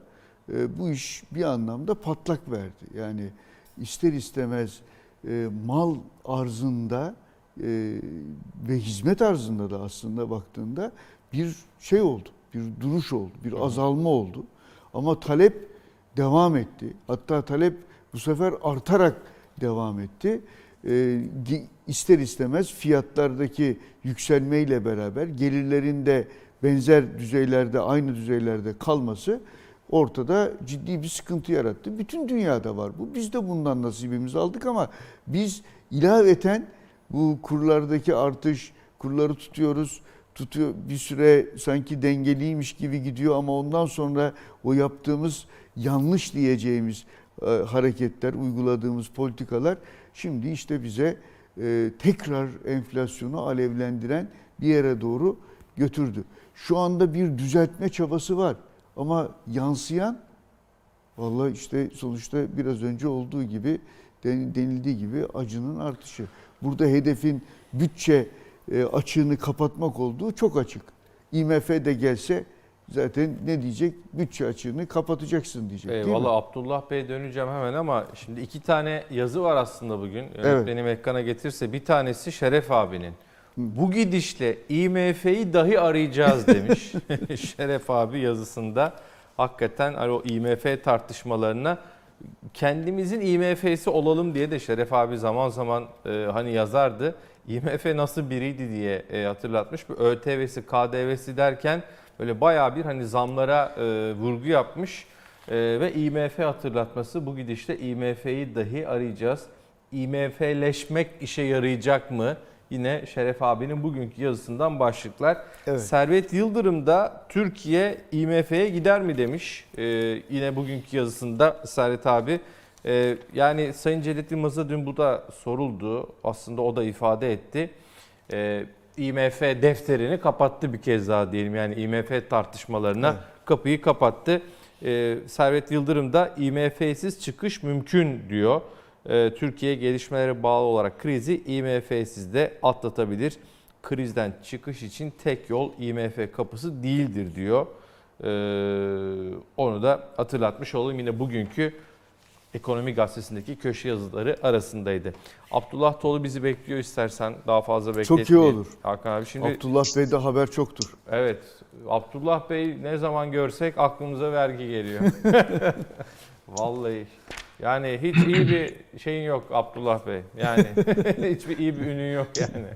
e, bu iş bir anlamda patlak verdi. Yani ister istemez e, mal arzında e, ve hizmet arzında da aslında baktığında bir şey oldu. Bir duruş oldu, bir azalma oldu. Ama talep devam etti. Hatta talep bu sefer artarak devam etti. E, ister istemez fiyatlardaki yükselmeyle beraber gelirlerin de benzer düzeylerde, aynı düzeylerde kalması ortada ciddi bir sıkıntı yarattı. Bütün dünyada var bu. Biz de bundan nasibimizi aldık ama biz ilaveten bu kurlardaki artış, kurları tutuyoruz. Tutuyor bir süre sanki dengeliymiş gibi gidiyor ama ondan sonra o yaptığımız yanlış diyeceğimiz e, hareketler, uyguladığımız politikalar şimdi işte bize e, tekrar enflasyonu alevlendiren bir yere doğru götürdü. Şu anda bir düzeltme çabası var ama yansıyan vallahi işte sonuçta biraz önce olduğu gibi den- denildiği gibi acının artışı. Burada hedefin bütçe açığını kapatmak olduğu çok açık. IMF de gelse zaten ne diyecek? Bütçe açığını kapatacaksın diyecek değil mi? Eyvallah Abdullah Bey döneceğim hemen ama şimdi iki tane yazı var aslında bugün. Yönetmenim ekrana getirse bir tanesi Şeref abinin. Bu gidişle IMF'yi dahi arayacağız demiş Şeref abi yazısında. Hakikaten hani o IMF tartışmalarına kendimizin IMF'si olalım diye de Şeref abi zaman zaman e, hani yazardı. IMF nasıl biriydi diye e, hatırlatmış. Bu ÖTV'si, KDV'si derken böyle bayağı bir hani zamlara e, vurgu yapmış. E, ve IMF hatırlatması bu gidişle IMF'yi dahi arayacağız. IMF'leşmek işe yarayacak mı? Yine Şeref abinin bugünkü yazısından başlıklar. Evet. Servet Yıldırım da Türkiye IMF'ye gider mi demiş. Ee, yine bugünkü yazısında Servet abi. Ee, yani Sayın Cevdet Yılmaz'a dün bu da soruldu. Aslında o da ifade etti. Ee, IMF defterini kapattı bir kez daha diyelim. Yani IMF tartışmalarına kapıyı kapattı. Ee, Servet Yıldırım da IMF'siz çıkış mümkün diyor. Ee, Türkiye gelişmelere bağlı olarak krizi IMF'siz de atlatabilir. Krizden çıkış için tek yol IMF kapısı değildir diyor. Ee, onu da hatırlatmış olayım yine bugünkü Ekonomi Gazetesi'ndeki köşe yazıları arasındaydı. Abdullah Tolu bizi bekliyor istersen daha fazla bekletmeyelim. Çok iyi olur. Hakan abi şimdi Abdullah Bey'de haber çoktur. evet Abdullah Bey ne zaman görsek aklımıza vergi geliyor. Vallahi yani hiç iyi bir şeyin yok Abdullah Bey. Yani hiçbir iyi bir ünün yok yani.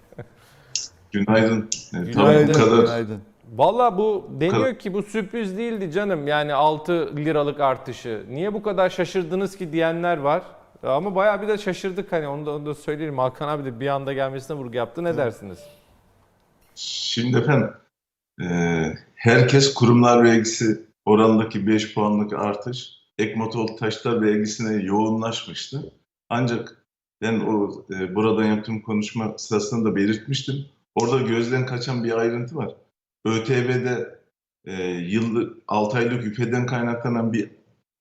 Günaydın. Günaydın. Tabii bu kadar Günaydın. Valla bu deniyor ki bu sürpriz değildi canım. Yani 6 liralık artışı. Niye bu kadar şaşırdınız ki diyenler var. Ama bayağı bir de şaşırdık hani onu da, onu da söyleyelim. Hakan abi de bir anda gelmesine vurgu yaptı. Ne dersiniz? Şimdi efendim e, herkes kurumlar vergisi oranındaki 5 puanlık artış Ekmatol taşlar vergisine yoğunlaşmıştı. Ancak ben o e, buradan yaptığım konuşma sırasında da belirtmiştim. Orada gözden kaçan bir ayrıntı var. ÖTV'de e, yıllık 6 aylık üpeden kaynaklanan bir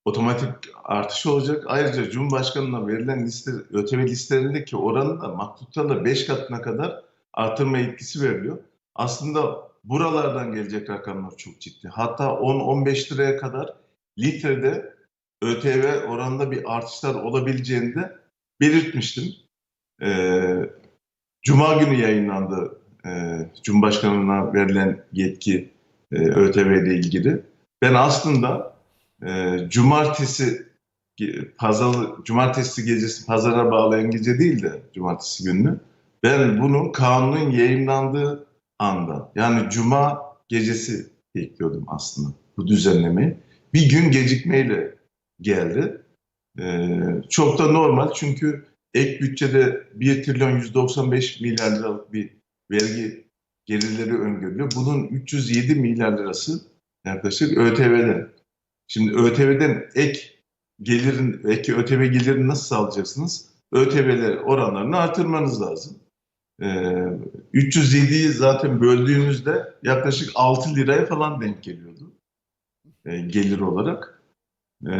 otomatik artış olacak. Ayrıca Cumhurbaşkanı'na verilen liste, ÖTV listelerindeki oranı da maktuplarla 5 katına kadar artırma etkisi veriliyor. Aslında buralardan gelecek rakamlar çok ciddi. Hatta 10-15 liraya kadar litrede ÖTV oranında bir artışlar olabileceğini de belirtmiştim. Ee, Cuma günü yayınlandı e, Cumhurbaşkanı'na verilen yetki e, ÖTV ile ilgili. Ben aslında e, cumartesi pazar cumartesi gecesi pazara bağlayan gece değil de cumartesi gününü ben bunun kanunun yayınlandığı anda yani cuma gecesi bekliyordum aslında bu düzenlemeyi. Bir gün gecikmeyle geldi. Ee, çok da normal çünkü ek bütçede 1 trilyon 195 milyar liralık bir vergi gelirleri öngörülüyor. Bunun 307 milyar lirası yaklaşık ÖTV'den. Şimdi ÖTV'den ek gelirin, ek ÖTV gelirini nasıl sağlayacaksınız? ÖTV'ler oranlarını artırmanız lazım. Ee, 307'yi zaten böldüğümüzde yaklaşık 6 liraya falan denk geliyordu e, gelir olarak. E,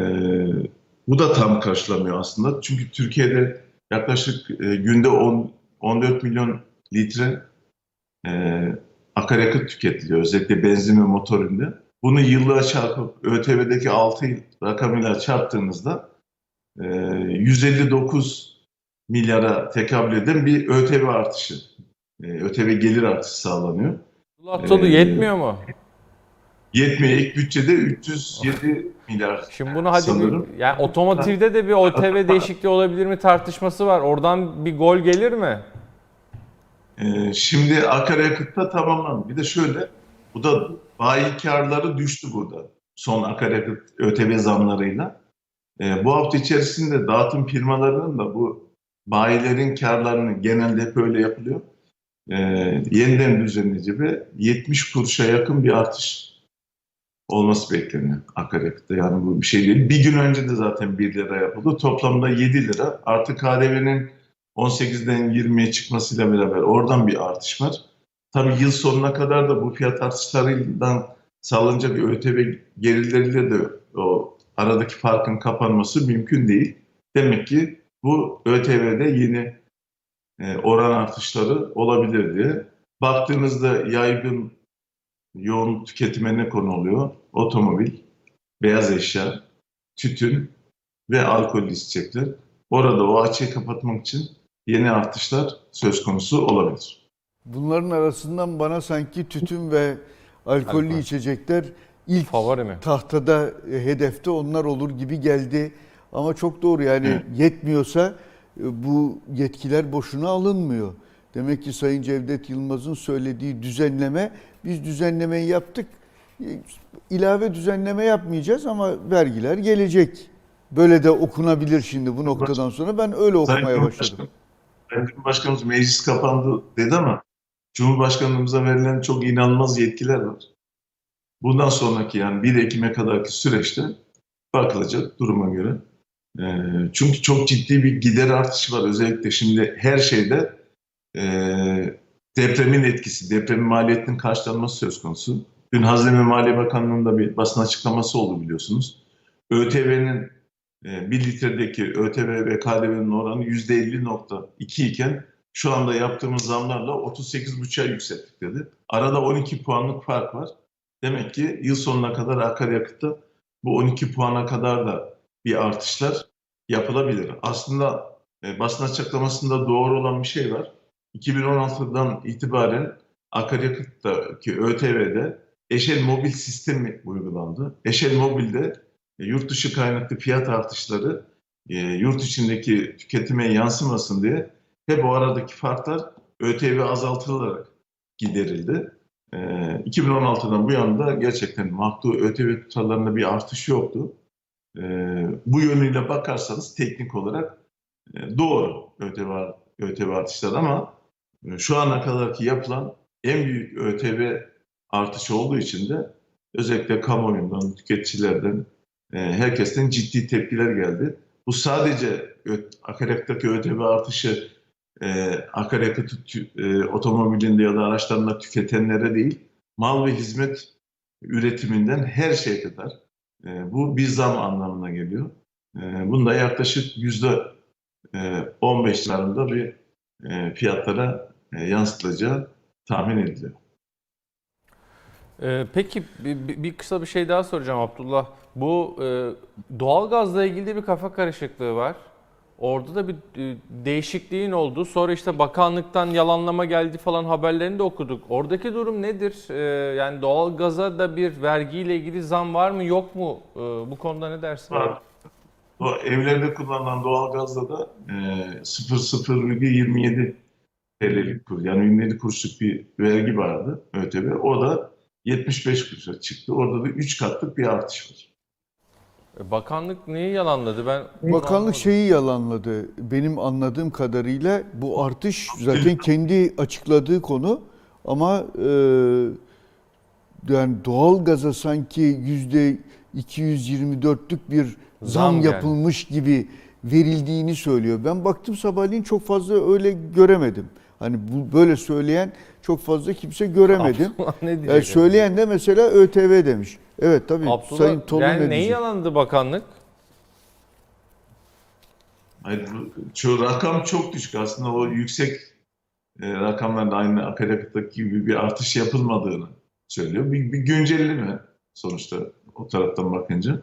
bu da tam karşılamıyor aslında. Çünkü Türkiye'de yaklaşık e, günde 10, 14 milyon litre e, akaryakıt tüketiliyor. Özellikle benzin ve motor ürünü. Bunu yıllığa çarpıp ÖTV'deki 6 yıl rakamıyla çarptığınızda e, 159 milyara tekabül eden bir ÖTV artışı, e, ÖTV gelir artışı sağlanıyor. Tolu Ee, yetmiyor mu? Yetmiyor. İlk bütçede 307 milyar. Şimdi bunu hadi bir- sanırım. yani otomotivde de bir ÖTV değişikliği olabilir mi tartışması var. Oradan bir gol gelir mi? Ee, şimdi akaryakıtta tamamlandı. Bir de şöyle, bu da bayi karları düştü burada. Son akaryakıt ÖTV zamlarıyla. Ee, bu hafta içerisinde dağıtım firmalarının da bu bayilerin karlarını genelde hep öyle yapılıyor. Ee, yeniden düzenleyici ve 70 kuruşa yakın bir artış olması bekleniyor akaryakıtta. Yani bu bir şey değil. Bir gün önce de zaten 1 lira yapıldı. Toplamda 7 lira. Artı KDV'nin 18'den 20'ye çıkmasıyla beraber oradan bir artış var. Tabii yıl sonuna kadar da bu fiyat artışlarından sağlanacak ÖTV gelirleriyle de o aradaki farkın kapanması mümkün değil. Demek ki bu ÖTV'de yeni e, oran artışları olabilir diye. Baktığınızda yaygın yoğun tüketime ne konu oluyor? Otomobil, beyaz eşya, tütün ve alkollü içecekler. Orada o açığı kapatmak için yeni artışlar söz konusu olabilir. Bunların arasından bana sanki tütün ve alkollü Alkol. içecekler ilk Favori mi? tahtada e, hedefte onlar olur gibi geldi. Ama çok doğru yani yetmiyorsa e, bu yetkiler boşuna alınmıyor. Demek ki Sayın Cevdet Yılmaz'ın söylediği düzenleme biz düzenlemeyi yaptık. E, ilave düzenleme yapmayacağız ama vergiler gelecek. Böyle de okunabilir şimdi bu noktadan sonra. Ben öyle okumaya başladım. Sayın Cumhurbaşkanımız meclis kapandı dedi ama Cumhurbaşkanımıza verilen çok inanılmaz yetkiler var. Bundan sonraki yani 1 Ekim'e kadarki süreçte bakılacak duruma göre. Ee, çünkü çok ciddi bir gider artışı var. Özellikle şimdi her şeyde e, depremin etkisi, depremin maliyetinin karşılanması söz konusu. Dün Hazine ve Maliye Bakanlığı'nın da bir basın açıklaması oldu biliyorsunuz. ÖTV'nin e, 1 litredeki ÖTV ve KDV'nin oranı %50.2 iken şu anda yaptığımız zamlarla 38,5'a yükselttik dedi. Arada 12 puanlık fark var. Demek ki yıl sonuna kadar akaryakıtta bu 12 puana kadar da bir artışlar yapılabilir. Aslında e, basın açıklamasında doğru olan bir şey var. 2016'dan itibaren akaryakıttaki ÖTV'de Eşel Mobil sistemi uygulandı. Eşel Mobil'de yurt dışı kaynaklı fiyat artışları e, yurt içindeki tüketime yansımasın diye hep o aradaki farklar ÖTV azaltılarak giderildi. E, 2016'dan bu yana da gerçekten maktu ÖTV tutarlarında bir artış yoktu. E, bu yönüyle bakarsanız teknik olarak e, doğru ÖTV, ÖTV artışları ama e, şu ana kadarki yapılan en büyük ÖTV artışı olduğu için de özellikle kamuoyundan, tüketicilerden, e, herkesten ciddi tepkiler geldi. Bu sadece akaryakıttaki ÖTV artışı e, akaryakıt e, otomobilinde ya da araçlarında tüketenlere değil, mal ve hizmet üretiminden her şeye kadar e, bu bir zam anlamına geliyor. E, bunda yaklaşık yüzde e, 15 civarında bir e, fiyatlara e, yansıtılacağı tahmin ediliyor. Ee, peki bir, bir- kısa bir şey daha soracağım Abdullah. Bu e, doğalgazla ilgili de bir kafa karışıklığı var. Orada da bir e, değişikliğin oldu. Sonra işte bakanlıktan yalanlama geldi falan haberlerini de okuduk. Oradaki durum nedir? Ee, yani doğalgaza da bir vergiyle ilgili zam var mı yok mu? Ee, bu konuda ne dersin? Var. O evlerde kullanılan doğalgazda da e, 0.027 TL'lik kur yani 27 kuruşluk bir vergi vardı ÖTV. O da 75 kuruşa çıktı. Orada da 3 katlık bir artış var. E, Bakanlık neyi yalanladı? Ben Bakanlık anlamadım. şeyi yalanladı. Benim anladığım kadarıyla bu artış zaten kendi açıkladığı konu ama e, yani doğalgaza sanki yüzde 224'lük bir zam, Zam yapılmış gibi verildiğini söylüyor. Ben baktım sabahleyin çok fazla öyle göremedim. Hani bu böyle söyleyen çok fazla kimse göremedim. Abdullah? Yani söyleyen de mesela ÖTV demiş. Evet tabii Abdullah, Sayın Tolu yani ne neyi yalandı bakanlık? Hayır, bu- şu rakam çok düşük aslında o yüksek e, rakamlarda aynı akaryakıttaki gibi bir artış yapılmadığını söylüyor. Bir, bir güncelleme sonuçta o taraftan bakınca.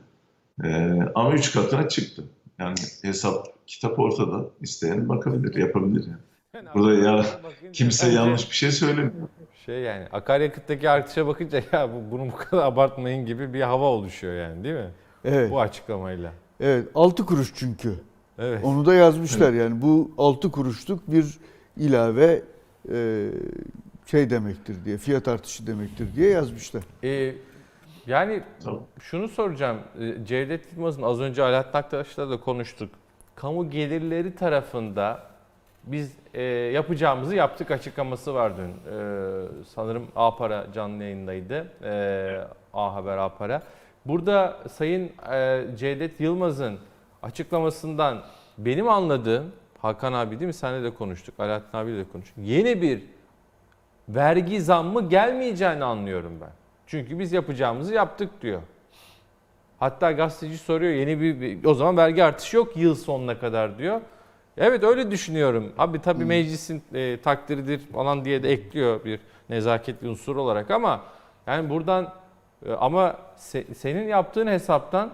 E, ama üç katına çıktı. Yani hesap kitap ortada. İsteyen bakabilir, yapabilir yani. Burada ya kimse bence yanlış bir şey söylemiyor. Şey yani akaryakıttaki artışa bakınca ya bu, bunu bu kadar abartmayın gibi bir hava oluşuyor yani değil mi? Evet. Bu açıklamayla. Evet 6 kuruş çünkü. Evet. Onu da yazmışlar yani bu 6 kuruşluk bir ilave e, şey demektir diye fiyat artışı demektir diye yazmışlar. Ee, yani Tamam. şunu soracağım. Ee, Cevdet Yılmaz'ın az önce Alaaddin Aktaş'la da konuştuk. Kamu gelirleri tarafında biz e, yapacağımızı yaptık açıklaması var dün. Ee, sanırım A Para canlı yayındaydı. Ee, A Haber A Para. Burada Sayın e, Cevdet Yılmaz'ın açıklamasından benim anladığım Hakan abi değil mi? Seninle de konuştuk. Alaaddin abiyle de konuştuk. Yeni bir vergi zammı gelmeyeceğini anlıyorum ben. Çünkü biz yapacağımızı yaptık diyor. Hatta gazeteci soruyor yeni bir, bir- o zaman vergi artışı yok yıl sonuna kadar diyor. Evet öyle düşünüyorum. Abi tabii meclisin e, takdiridir falan diye de ekliyor bir nezaket bir unsur olarak ama yani buradan e, ama se- senin yaptığın hesaptan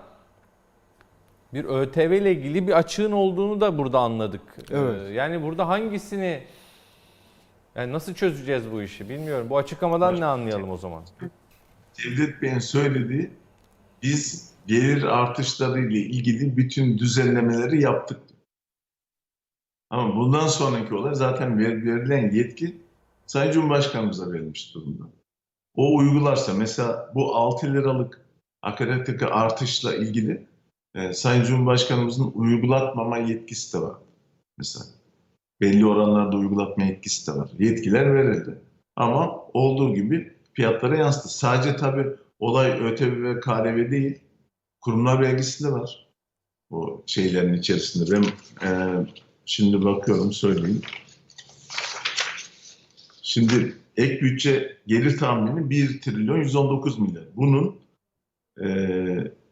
bir ÖTV ile ilgili bir açığın olduğunu da burada anladık. E, Evet. yani burada hangisini yani nasıl çözeceğiz bu işi bilmiyorum. Bu açıklamadan ne anlayalım o zaman? Cevdet Bey'in söylediği biz gelir artışları ile ilgili bütün düzenlemeleri yaptık. Ama bundan sonraki olay zaten ver- verilen yetki Sayın Cumhurbaşkanımıza verilmiş durumda. O uygularsa mesela bu 6 liralık akaryakıt artışla ilgili e, Sayın Cumhurbaşkanımızın uygulatmama yetkisi de var. Mesela belli oranlarda uygulatma yetkisi de var. Yetkiler verildi. Ama olduğu gibi fiyatlara yansıdı. Sadece tabii olay ÖTV ve KDV değil, kurumlar vergisi de var. O şeylerin içerisinde. Ben e, şimdi bakıyorum söyleyeyim. Şimdi ek bütçe gelir tahmini 1 trilyon 119 milyar. Bunun e,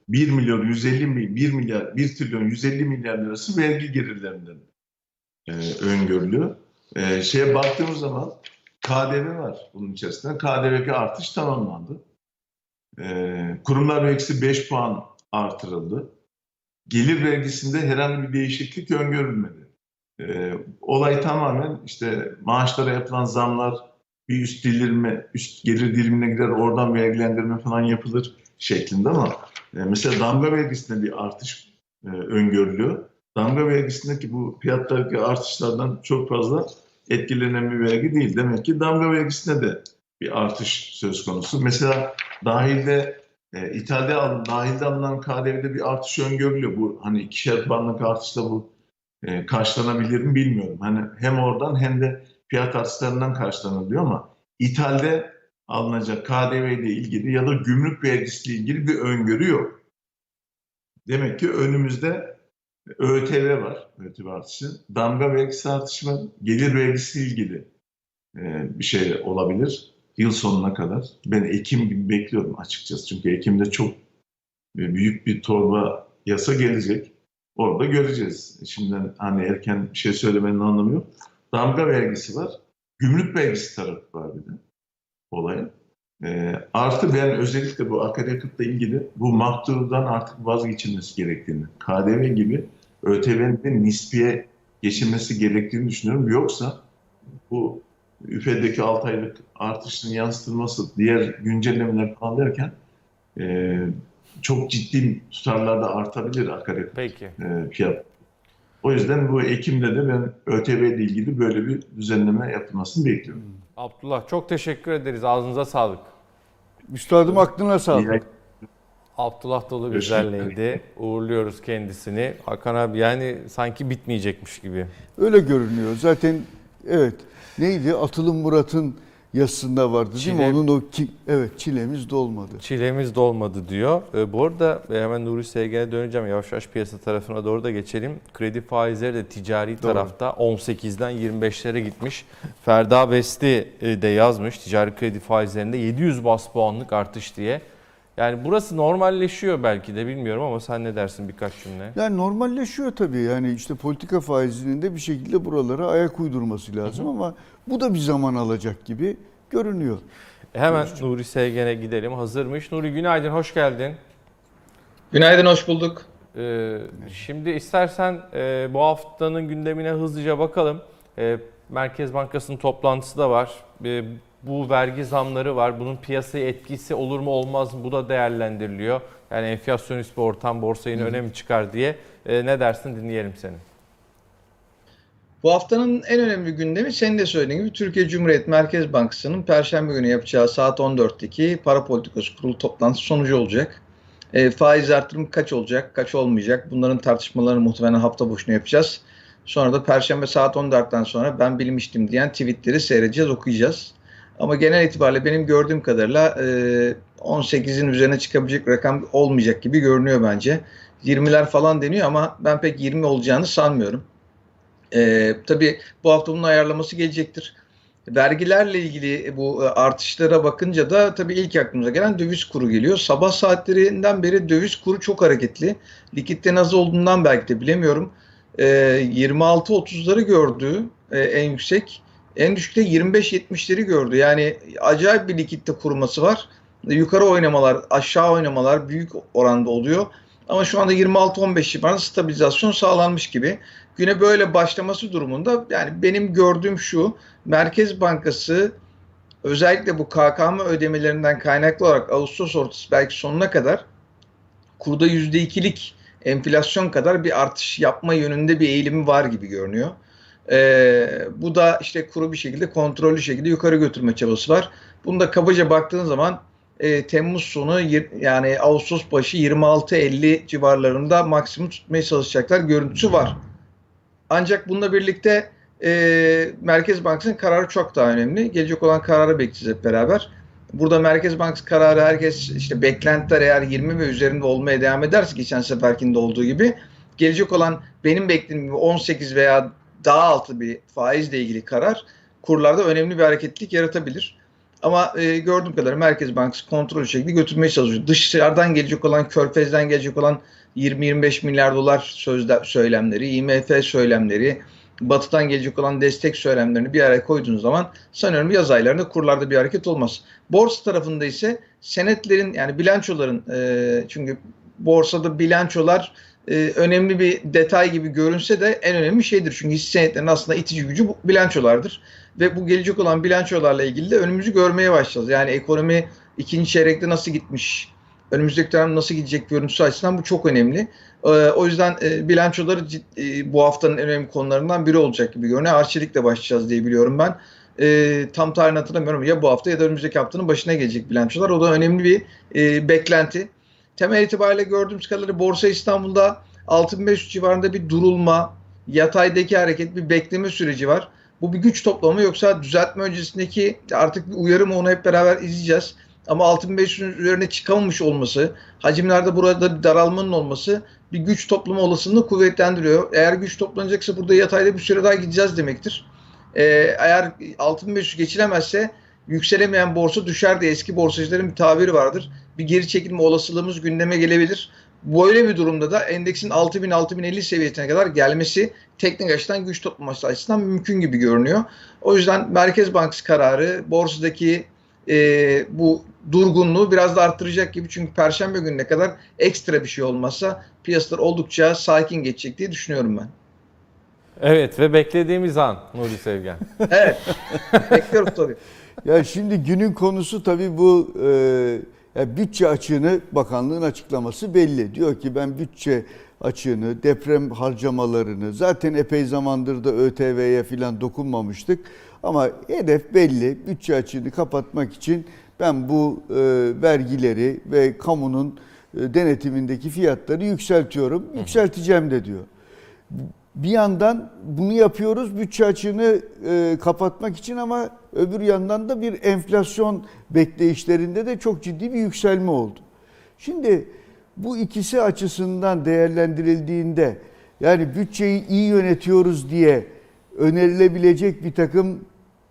1 milyon 150 mi- 1 milyar 1 trilyon 150 milyar lirası vergi gelirlerinden e, öngörülüyor. E, şeye baktığımız zaman KDV var bunun içerisinde. KDV'de artış tamamlandı. Ee, kurumlar vergisi 5 puan artırıldı. Gelir vergisinde herhangi bir değişiklik öngörülmedi. Ee, olay tamamen işte maaşlara yapılan zamlar bir üst dilime, üst gelir dilimine gider oradan vergilendirme falan yapılır şeklinde ama e, mesela damga vergisinde bir artış e, öngörülüyor. Damga vergisindeki bu fiyattaki artışlardan çok fazla etkilenen bir vergi değil. Demek ki damga vergisinde de bir artış söz konusu. Mesela dahilde e, alınan, dahilde alınan KDV'de bir artış öngörülüyor. Bu hani ikişer puanlık artışla bu e, karşılanabilir mi bilmiyorum. Hani hem oradan hem de fiyat artışlarından karşılanılıyor ama ithalde alınacak KDV ile ilgili ya da gümrük vergisiyle ilgili bir öngörü yok. Demek ki önümüzde ÖTV var, ÖTV artışı. Damga vergisi artışı var. Gelir vergisi ilgili e, bir şey olabilir yıl sonuna kadar. Ben Ekim gibi bekliyorum açıkçası. Çünkü Ekim'de çok e, büyük bir torba yasa gelecek. Orada göreceğiz. Şimdiden hani erken bir şey söylemenin anlamı yok. Damga vergisi var. Gümrük vergisi tarafı var bir de olayın. E, artı ben özellikle bu akaryakıtla ilgili bu mahturdan artık vazgeçilmesi gerektiğini, KDV gibi ÖTV'nin nispiye geçilmesi gerektiğini düşünüyorum. Yoksa bu üfedeki 6 aylık artışın yansıtılması, diğer güncellemeler falan derken e, çok ciddi tutarlarda artabilir akaryakıt Peki. e, fiyat. O yüzden bu Ekim'de de ben ÖTV ile ilgili böyle bir düzenleme yapılmasını bekliyorum. Abdullah çok teşekkür ederiz. Ağzınıza sağlık. Üstadım aklına sağlık. Abdullah Dolu güzelliğiydi. Uğurluyoruz kendisini. Hakan abi yani sanki bitmeyecekmiş gibi. Öyle görünüyor. Zaten evet neydi? Atılım Murat'ın yazısında vardı değil mi? Çile- Onun o ki, evet çilemiz dolmadı. Çilemiz dolmadı diyor. Ee, bu arada e, hemen Nuri SG'ye döneceğim. Yavaş yavaş piyasa tarafına doğru da geçelim. Kredi faizleri de ticari tarafta 18'den 25'lere gitmiş. Ferda Besti e, de yazmış ticari kredi faizlerinde 700 bas puanlık artış diye. Yani burası normalleşiyor belki de bilmiyorum ama sen ne dersin birkaç cümle? Yani normalleşiyor tabii. Yani işte politika faizinin de bir şekilde buralara ayak uydurması lazım ama bu da bir zaman alacak gibi görünüyor. E, Hemen Nuri SG'ne gidelim. Hazırmış. Nuri günaydın, hoş geldin. Günaydın, hoş bulduk. Ee, şimdi istersen e, bu haftanın gündemine hızlıca bakalım. E, Merkez Bankası'nın toplantısı da var. E, bu vergi zamları var. Bunun piyasaya etkisi olur mu olmaz mı? Bu da değerlendiriliyor. Yani enflasyonist bir ortam borsayı önemi çıkar diye. E, ne dersin dinleyelim seni. Bu haftanın en önemli gündemi senin de söylediğin gibi Türkiye Cumhuriyet Merkez Bankası'nın Perşembe günü yapacağı saat 14'teki para politikası kurulu toplantısı sonucu olacak. E, faiz artırımı kaç olacak, kaç olmayacak? Bunların tartışmalarını muhtemelen hafta boşuna yapacağız. Sonra da Perşembe saat 14'ten sonra ben bilmiştim diyen tweetleri seyredeceğiz, okuyacağız. Ama genel itibariyle benim gördüğüm kadarıyla e, 18'in üzerine çıkabilecek rakam olmayacak gibi görünüyor bence. 20'ler falan deniyor ama ben pek 20 olacağını sanmıyorum. Ee, tabii bu hafta bunun ayarlaması gelecektir. Vergilerle ilgili bu e, artışlara bakınca da tabii ilk aklımıza gelen döviz kuru geliyor. Sabah saatlerinden beri döviz kuru çok hareketli. Likitte nasıl olduğundan belki de bilemiyorum. Ee, 26-30'ları gördü e, en yüksek. En düşükte 25-70'leri gördü. Yani acayip bir likitte kuruması var. Yukarı oynamalar, aşağı oynamalar büyük oranda oluyor. Ama şu anda 26-15 civarında stabilizasyon sağlanmış gibi. Güne böyle başlaması durumunda yani benim gördüğüm şu Merkez Bankası özellikle bu KKM ödemelerinden kaynaklı olarak Ağustos ortası belki sonuna kadar kurda %2'lik enflasyon kadar bir artış yapma yönünde bir eğilimi var gibi görünüyor. Ee, bu da işte kuru bir şekilde kontrollü şekilde yukarı götürme çabası var. Bunu da kabaca baktığın zaman e, Temmuz sonu yani Ağustos başı 26-50 civarlarında maksimum tutmaya çalışacaklar görüntüsü var. Ancak bununla birlikte e, Merkez Bankası'nın kararı çok daha önemli. Gelecek olan kararı bekleyeceğiz hep beraber. Burada Merkez Bankası kararı herkes işte beklentiler eğer 20 ve üzerinde olmaya devam ederse geçen seferkinde olduğu gibi gelecek olan benim beklediğim gibi 18 veya daha altı bir faizle ilgili karar kurlarda önemli bir hareketlilik yaratabilir. Ama e, gördüğüm kadarıyla Merkez Bankası kontrol şekilde götürmeye çalışıyor. Dışarıdan gelecek olan, Körfez'den gelecek olan 20-25 milyar dolar sözde, söylemleri, IMF söylemleri, Batı'dan gelecek olan destek söylemlerini bir araya koyduğunuz zaman sanıyorum yaz aylarında kurlarda bir hareket olmaz. Borsa tarafında ise senetlerin yani bilançoların e, çünkü borsada bilançolar e, önemli bir detay gibi görünse de en önemli şeydir. Çünkü hisse senetlerinin aslında itici gücü bilançolardır. Ve bu gelecek olan bilançolarla ilgili de önümüzü görmeye başlayacağız. Yani ekonomi ikinci çeyrekte nasıl gitmiş, önümüzdeki dönem nasıl gidecek görüntüsü açısından bu çok önemli. Ee, o yüzden e, bilançoları ciddi, bu haftanın en önemli konularından biri olacak gibi görünüyor. Arçelik'le başlayacağız diye biliyorum ben. E, tam tarihini hatırlamıyorum ya bu hafta ya da önümüzdeki haftanın başına gelecek bilançolar. O da önemli bir e, beklenti. Temel itibariyle gördüğümüz kadarıyla Borsa İstanbul'da 6500 civarında bir durulma, yataydaki hareket, bir bekleme süreci var. Bu bir güç toplamı yoksa düzeltme öncesindeki artık bir uyarı mı onu hep beraber izleyeceğiz. Ama 6500'ün üzerine çıkamamış olması, hacimlerde burada bir daralmanın olması bir güç toplama olasılığını kuvvetlendiriyor. Eğer güç toplanacaksa burada yatayda bir süre daha gideceğiz demektir. Ee, eğer 6500 geçilemezse yükselemeyen borsa düşer diye eski borsacıların bir tabiri vardır. Bir geri çekilme olasılığımız gündeme gelebilir. Böyle bir durumda da endeksin 6000-6050 seviyesine kadar gelmesi teknik açıdan güç toplaması açısından mümkün gibi görünüyor. O yüzden Merkez Bankası kararı, borsadaki e, bu durgunluğu biraz da arttıracak gibi. Çünkü Perşembe gününe kadar ekstra bir şey olmazsa piyasalar oldukça sakin geçecek diye düşünüyorum ben. Evet ve beklediğimiz an Nuri Sevgen. Evet. Bekliyoruz tabii. Ya şimdi günün konusu tabii bu e, ya bütçe açığını bakanlığın açıklaması belli. Diyor ki ben bütçe açığını, deprem harcamalarını zaten epey zamandır da ÖTV'ye filan dokunmamıştık. Ama hedef belli. Bütçe açığını kapatmak için ben bu e, vergileri ve kamunun e, denetimindeki fiyatları yükseltiyorum. Yükselteceğim de diyor. Bir yandan bunu yapıyoruz bütçe açığını e, kapatmak için ama öbür yandan da bir enflasyon bekleyişlerinde de çok ciddi bir yükselme oldu. Şimdi bu ikisi açısından değerlendirildiğinde yani bütçeyi iyi yönetiyoruz diye önerilebilecek bir takım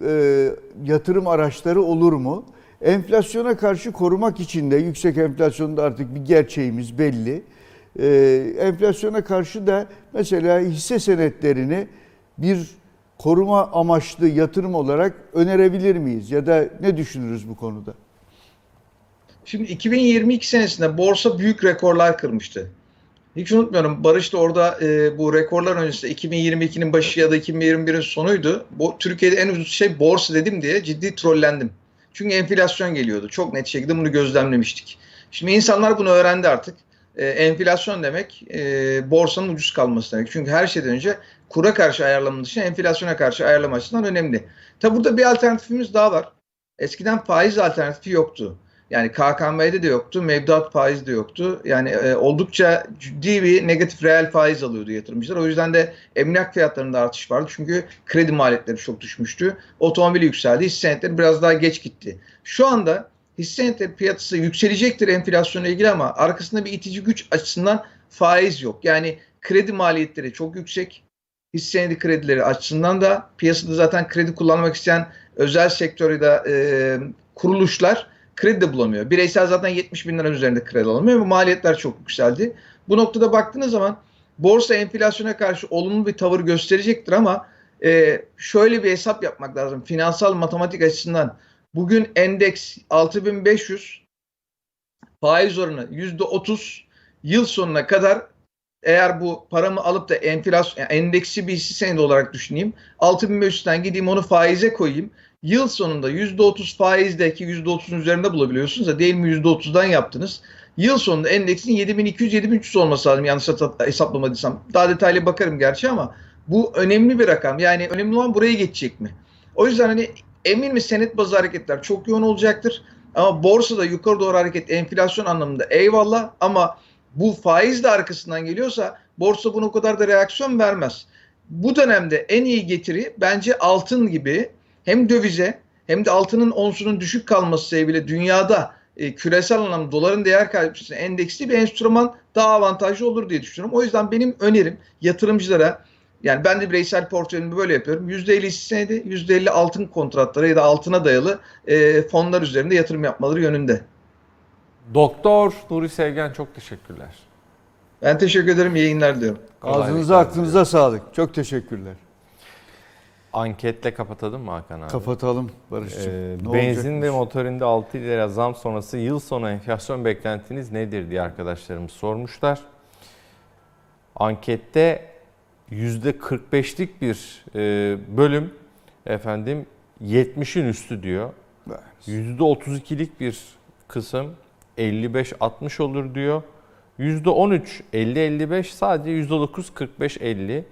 e, yatırım araçları olur mu? Enflasyona karşı korumak için de yüksek enflasyonda artık bir gerçeğimiz belli. E, enflasyona karşı da mesela hisse senetlerini bir koruma amaçlı yatırım olarak önerebilir miyiz? Ya da ne düşünürüz bu konuda? Şimdi 2022 senesinde borsa büyük rekorlar kırmıştı. Hiç unutmuyorum Barış da orada e, bu rekorlar öncesinde 2022'nin başı ya da 2021'in sonuydu. Bu Türkiye'de en ucuz şey borsa dedim diye ciddi trollendim. Çünkü enflasyon geliyordu. Çok net şekilde bunu gözlemlemiştik. Şimdi insanlar bunu öğrendi artık. E, enflasyon demek e, borsanın ucuz kalması demek. Çünkü her şeyden önce kura karşı ayarlamanın dışında enflasyona karşı ayarlama açısından önemli. Tabi burada bir alternatifimiz daha var. Eskiden faiz alternatifi yoktu. Yani KKM'de de yoktu, mevduat faiz de yoktu. Yani e, oldukça ciddi bir negatif reel faiz alıyordu yatırımcılar. O yüzden de emlak fiyatlarında artış vardı. Çünkü kredi maliyetleri çok düşmüştü. Otomobil yükseldi, hisse senetleri biraz daha geç gitti. Şu anda hisse piyasası yükselecektir enflasyonla ilgili ama arkasında bir itici güç açısından faiz yok. Yani kredi maliyetleri çok yüksek. Hisse senedi kredileri açısından da piyasada zaten kredi kullanmak isteyen özel sektör ya da e, kuruluşlar kredi de bulamıyor. Bireysel zaten 70 bin lira üzerinde kredi alamıyor ve maliyetler çok yükseldi. Bu noktada baktığınız zaman borsa enflasyona karşı olumlu bir tavır gösterecektir ama e, şöyle bir hesap yapmak lazım. Finansal matematik açısından bugün endeks 6500 faiz oranı %30 yıl sonuna kadar eğer bu paramı alıp da enflasyon yani endeksi bir hisse senedi olarak düşüneyim. 6500'den gideyim onu faize koyayım. Yıl sonunda %30 faizdeki %30'un üzerinde bulabiliyorsunuz da değil mi %30'dan yaptınız. Yıl sonunda endeksin 7200-7300 olması lazım yanlış hesaplamadıysam. Daha detaylı bakarım gerçi ama bu önemli bir rakam. Yani önemli olan buraya geçecek mi? O yüzden hani emin mi senet bazı hareketler çok yoğun olacaktır. Ama borsada yukarı doğru hareket enflasyon anlamında eyvallah ama bu faiz de arkasından geliyorsa borsa buna o kadar da reaksiyon vermez. Bu dönemde en iyi getiri bence altın gibi hem dövize hem de altının onsunun düşük kalması sebebiyle dünyada e, küresel anlamda doların değer kaybetmesine endeksli bir enstrüman daha avantajlı olur diye düşünüyorum. O yüzden benim önerim yatırımcılara yani ben de bireysel portföyümü böyle yapıyorum. %50 hisse senedi, %50 altın kontratları ya da altına dayalı e, fonlar üzerinde yatırım yapmaları yönünde. Doktor Nuri Sevgen çok teşekkürler. Ben teşekkür ederim. İyi yayınlar diliyorum. Ağzınıza aklınıza sağlık. Çok teşekkürler. Anketle kapatalım mı Hakan abi? Kapatalım Barış'cığım. Ee, benzin olacakmış? ve motorinde 6 lira zam sonrası yıl sonu enflasyon beklentiniz nedir diye arkadaşlarımız sormuşlar. Ankette %45'lik bir e, bölüm efendim 70'in üstü diyor. %32'lik bir kısım 55-60 olur diyor. %13 50-55 sadece %9 45-50.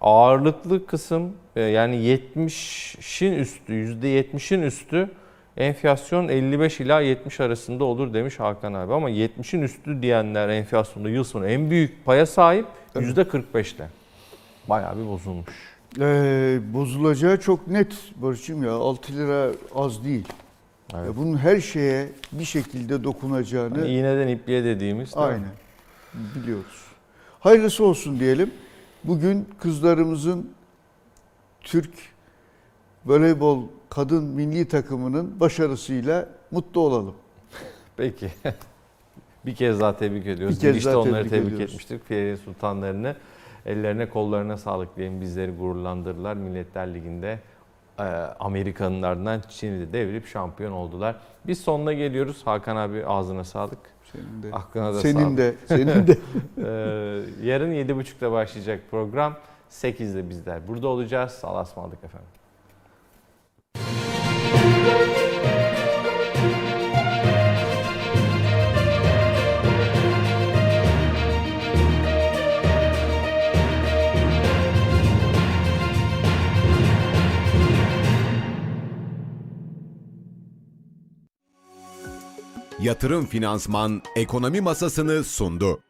Ağırlıklı kısım e, yani 70'in üstü %70'in üstü enflasyon 55 ila 70 arasında olur demiş Hakan abi. Ama 70'in üstü diyenler enflasyonda yıl sonu en büyük paya sahip %45'le. Bayağı bir bozulmuş. Ee, bozulacağı çok net Barış'ım ya. 6 lira az değil. Evet. Ya bunun her şeye bir şekilde dokunacağını Hani iğneden ipliğe dediğimiz. değil mi? aynen biliyoruz. Hayırlısı olsun diyelim. Bugün kızlarımızın Türk voleybol kadın milli takımının başarısıyla mutlu olalım. Peki. bir kez daha tebrik ediyoruz. Bir kez Girişte daha onları tebrik tebrik ediyoruz. etmiştik. Fiyeri Sultanlarını ellerine kollarına sağlık diyelim bizleri gururlandırdılar. Milletler Ligi'nde e, Amerika'nın ardından Çin'i de devirip şampiyon oldular. Biz sonuna geliyoruz. Hakan abi ağzına sağlık. Senin de. Aklına da Senin sağlık. de. Senin de. Ee, yarın 7.30'da başlayacak program. 8'de bizler burada olacağız. Allah'a ısmarladık efendim. Yatırım Finansman Ekonomi Masasını sundu.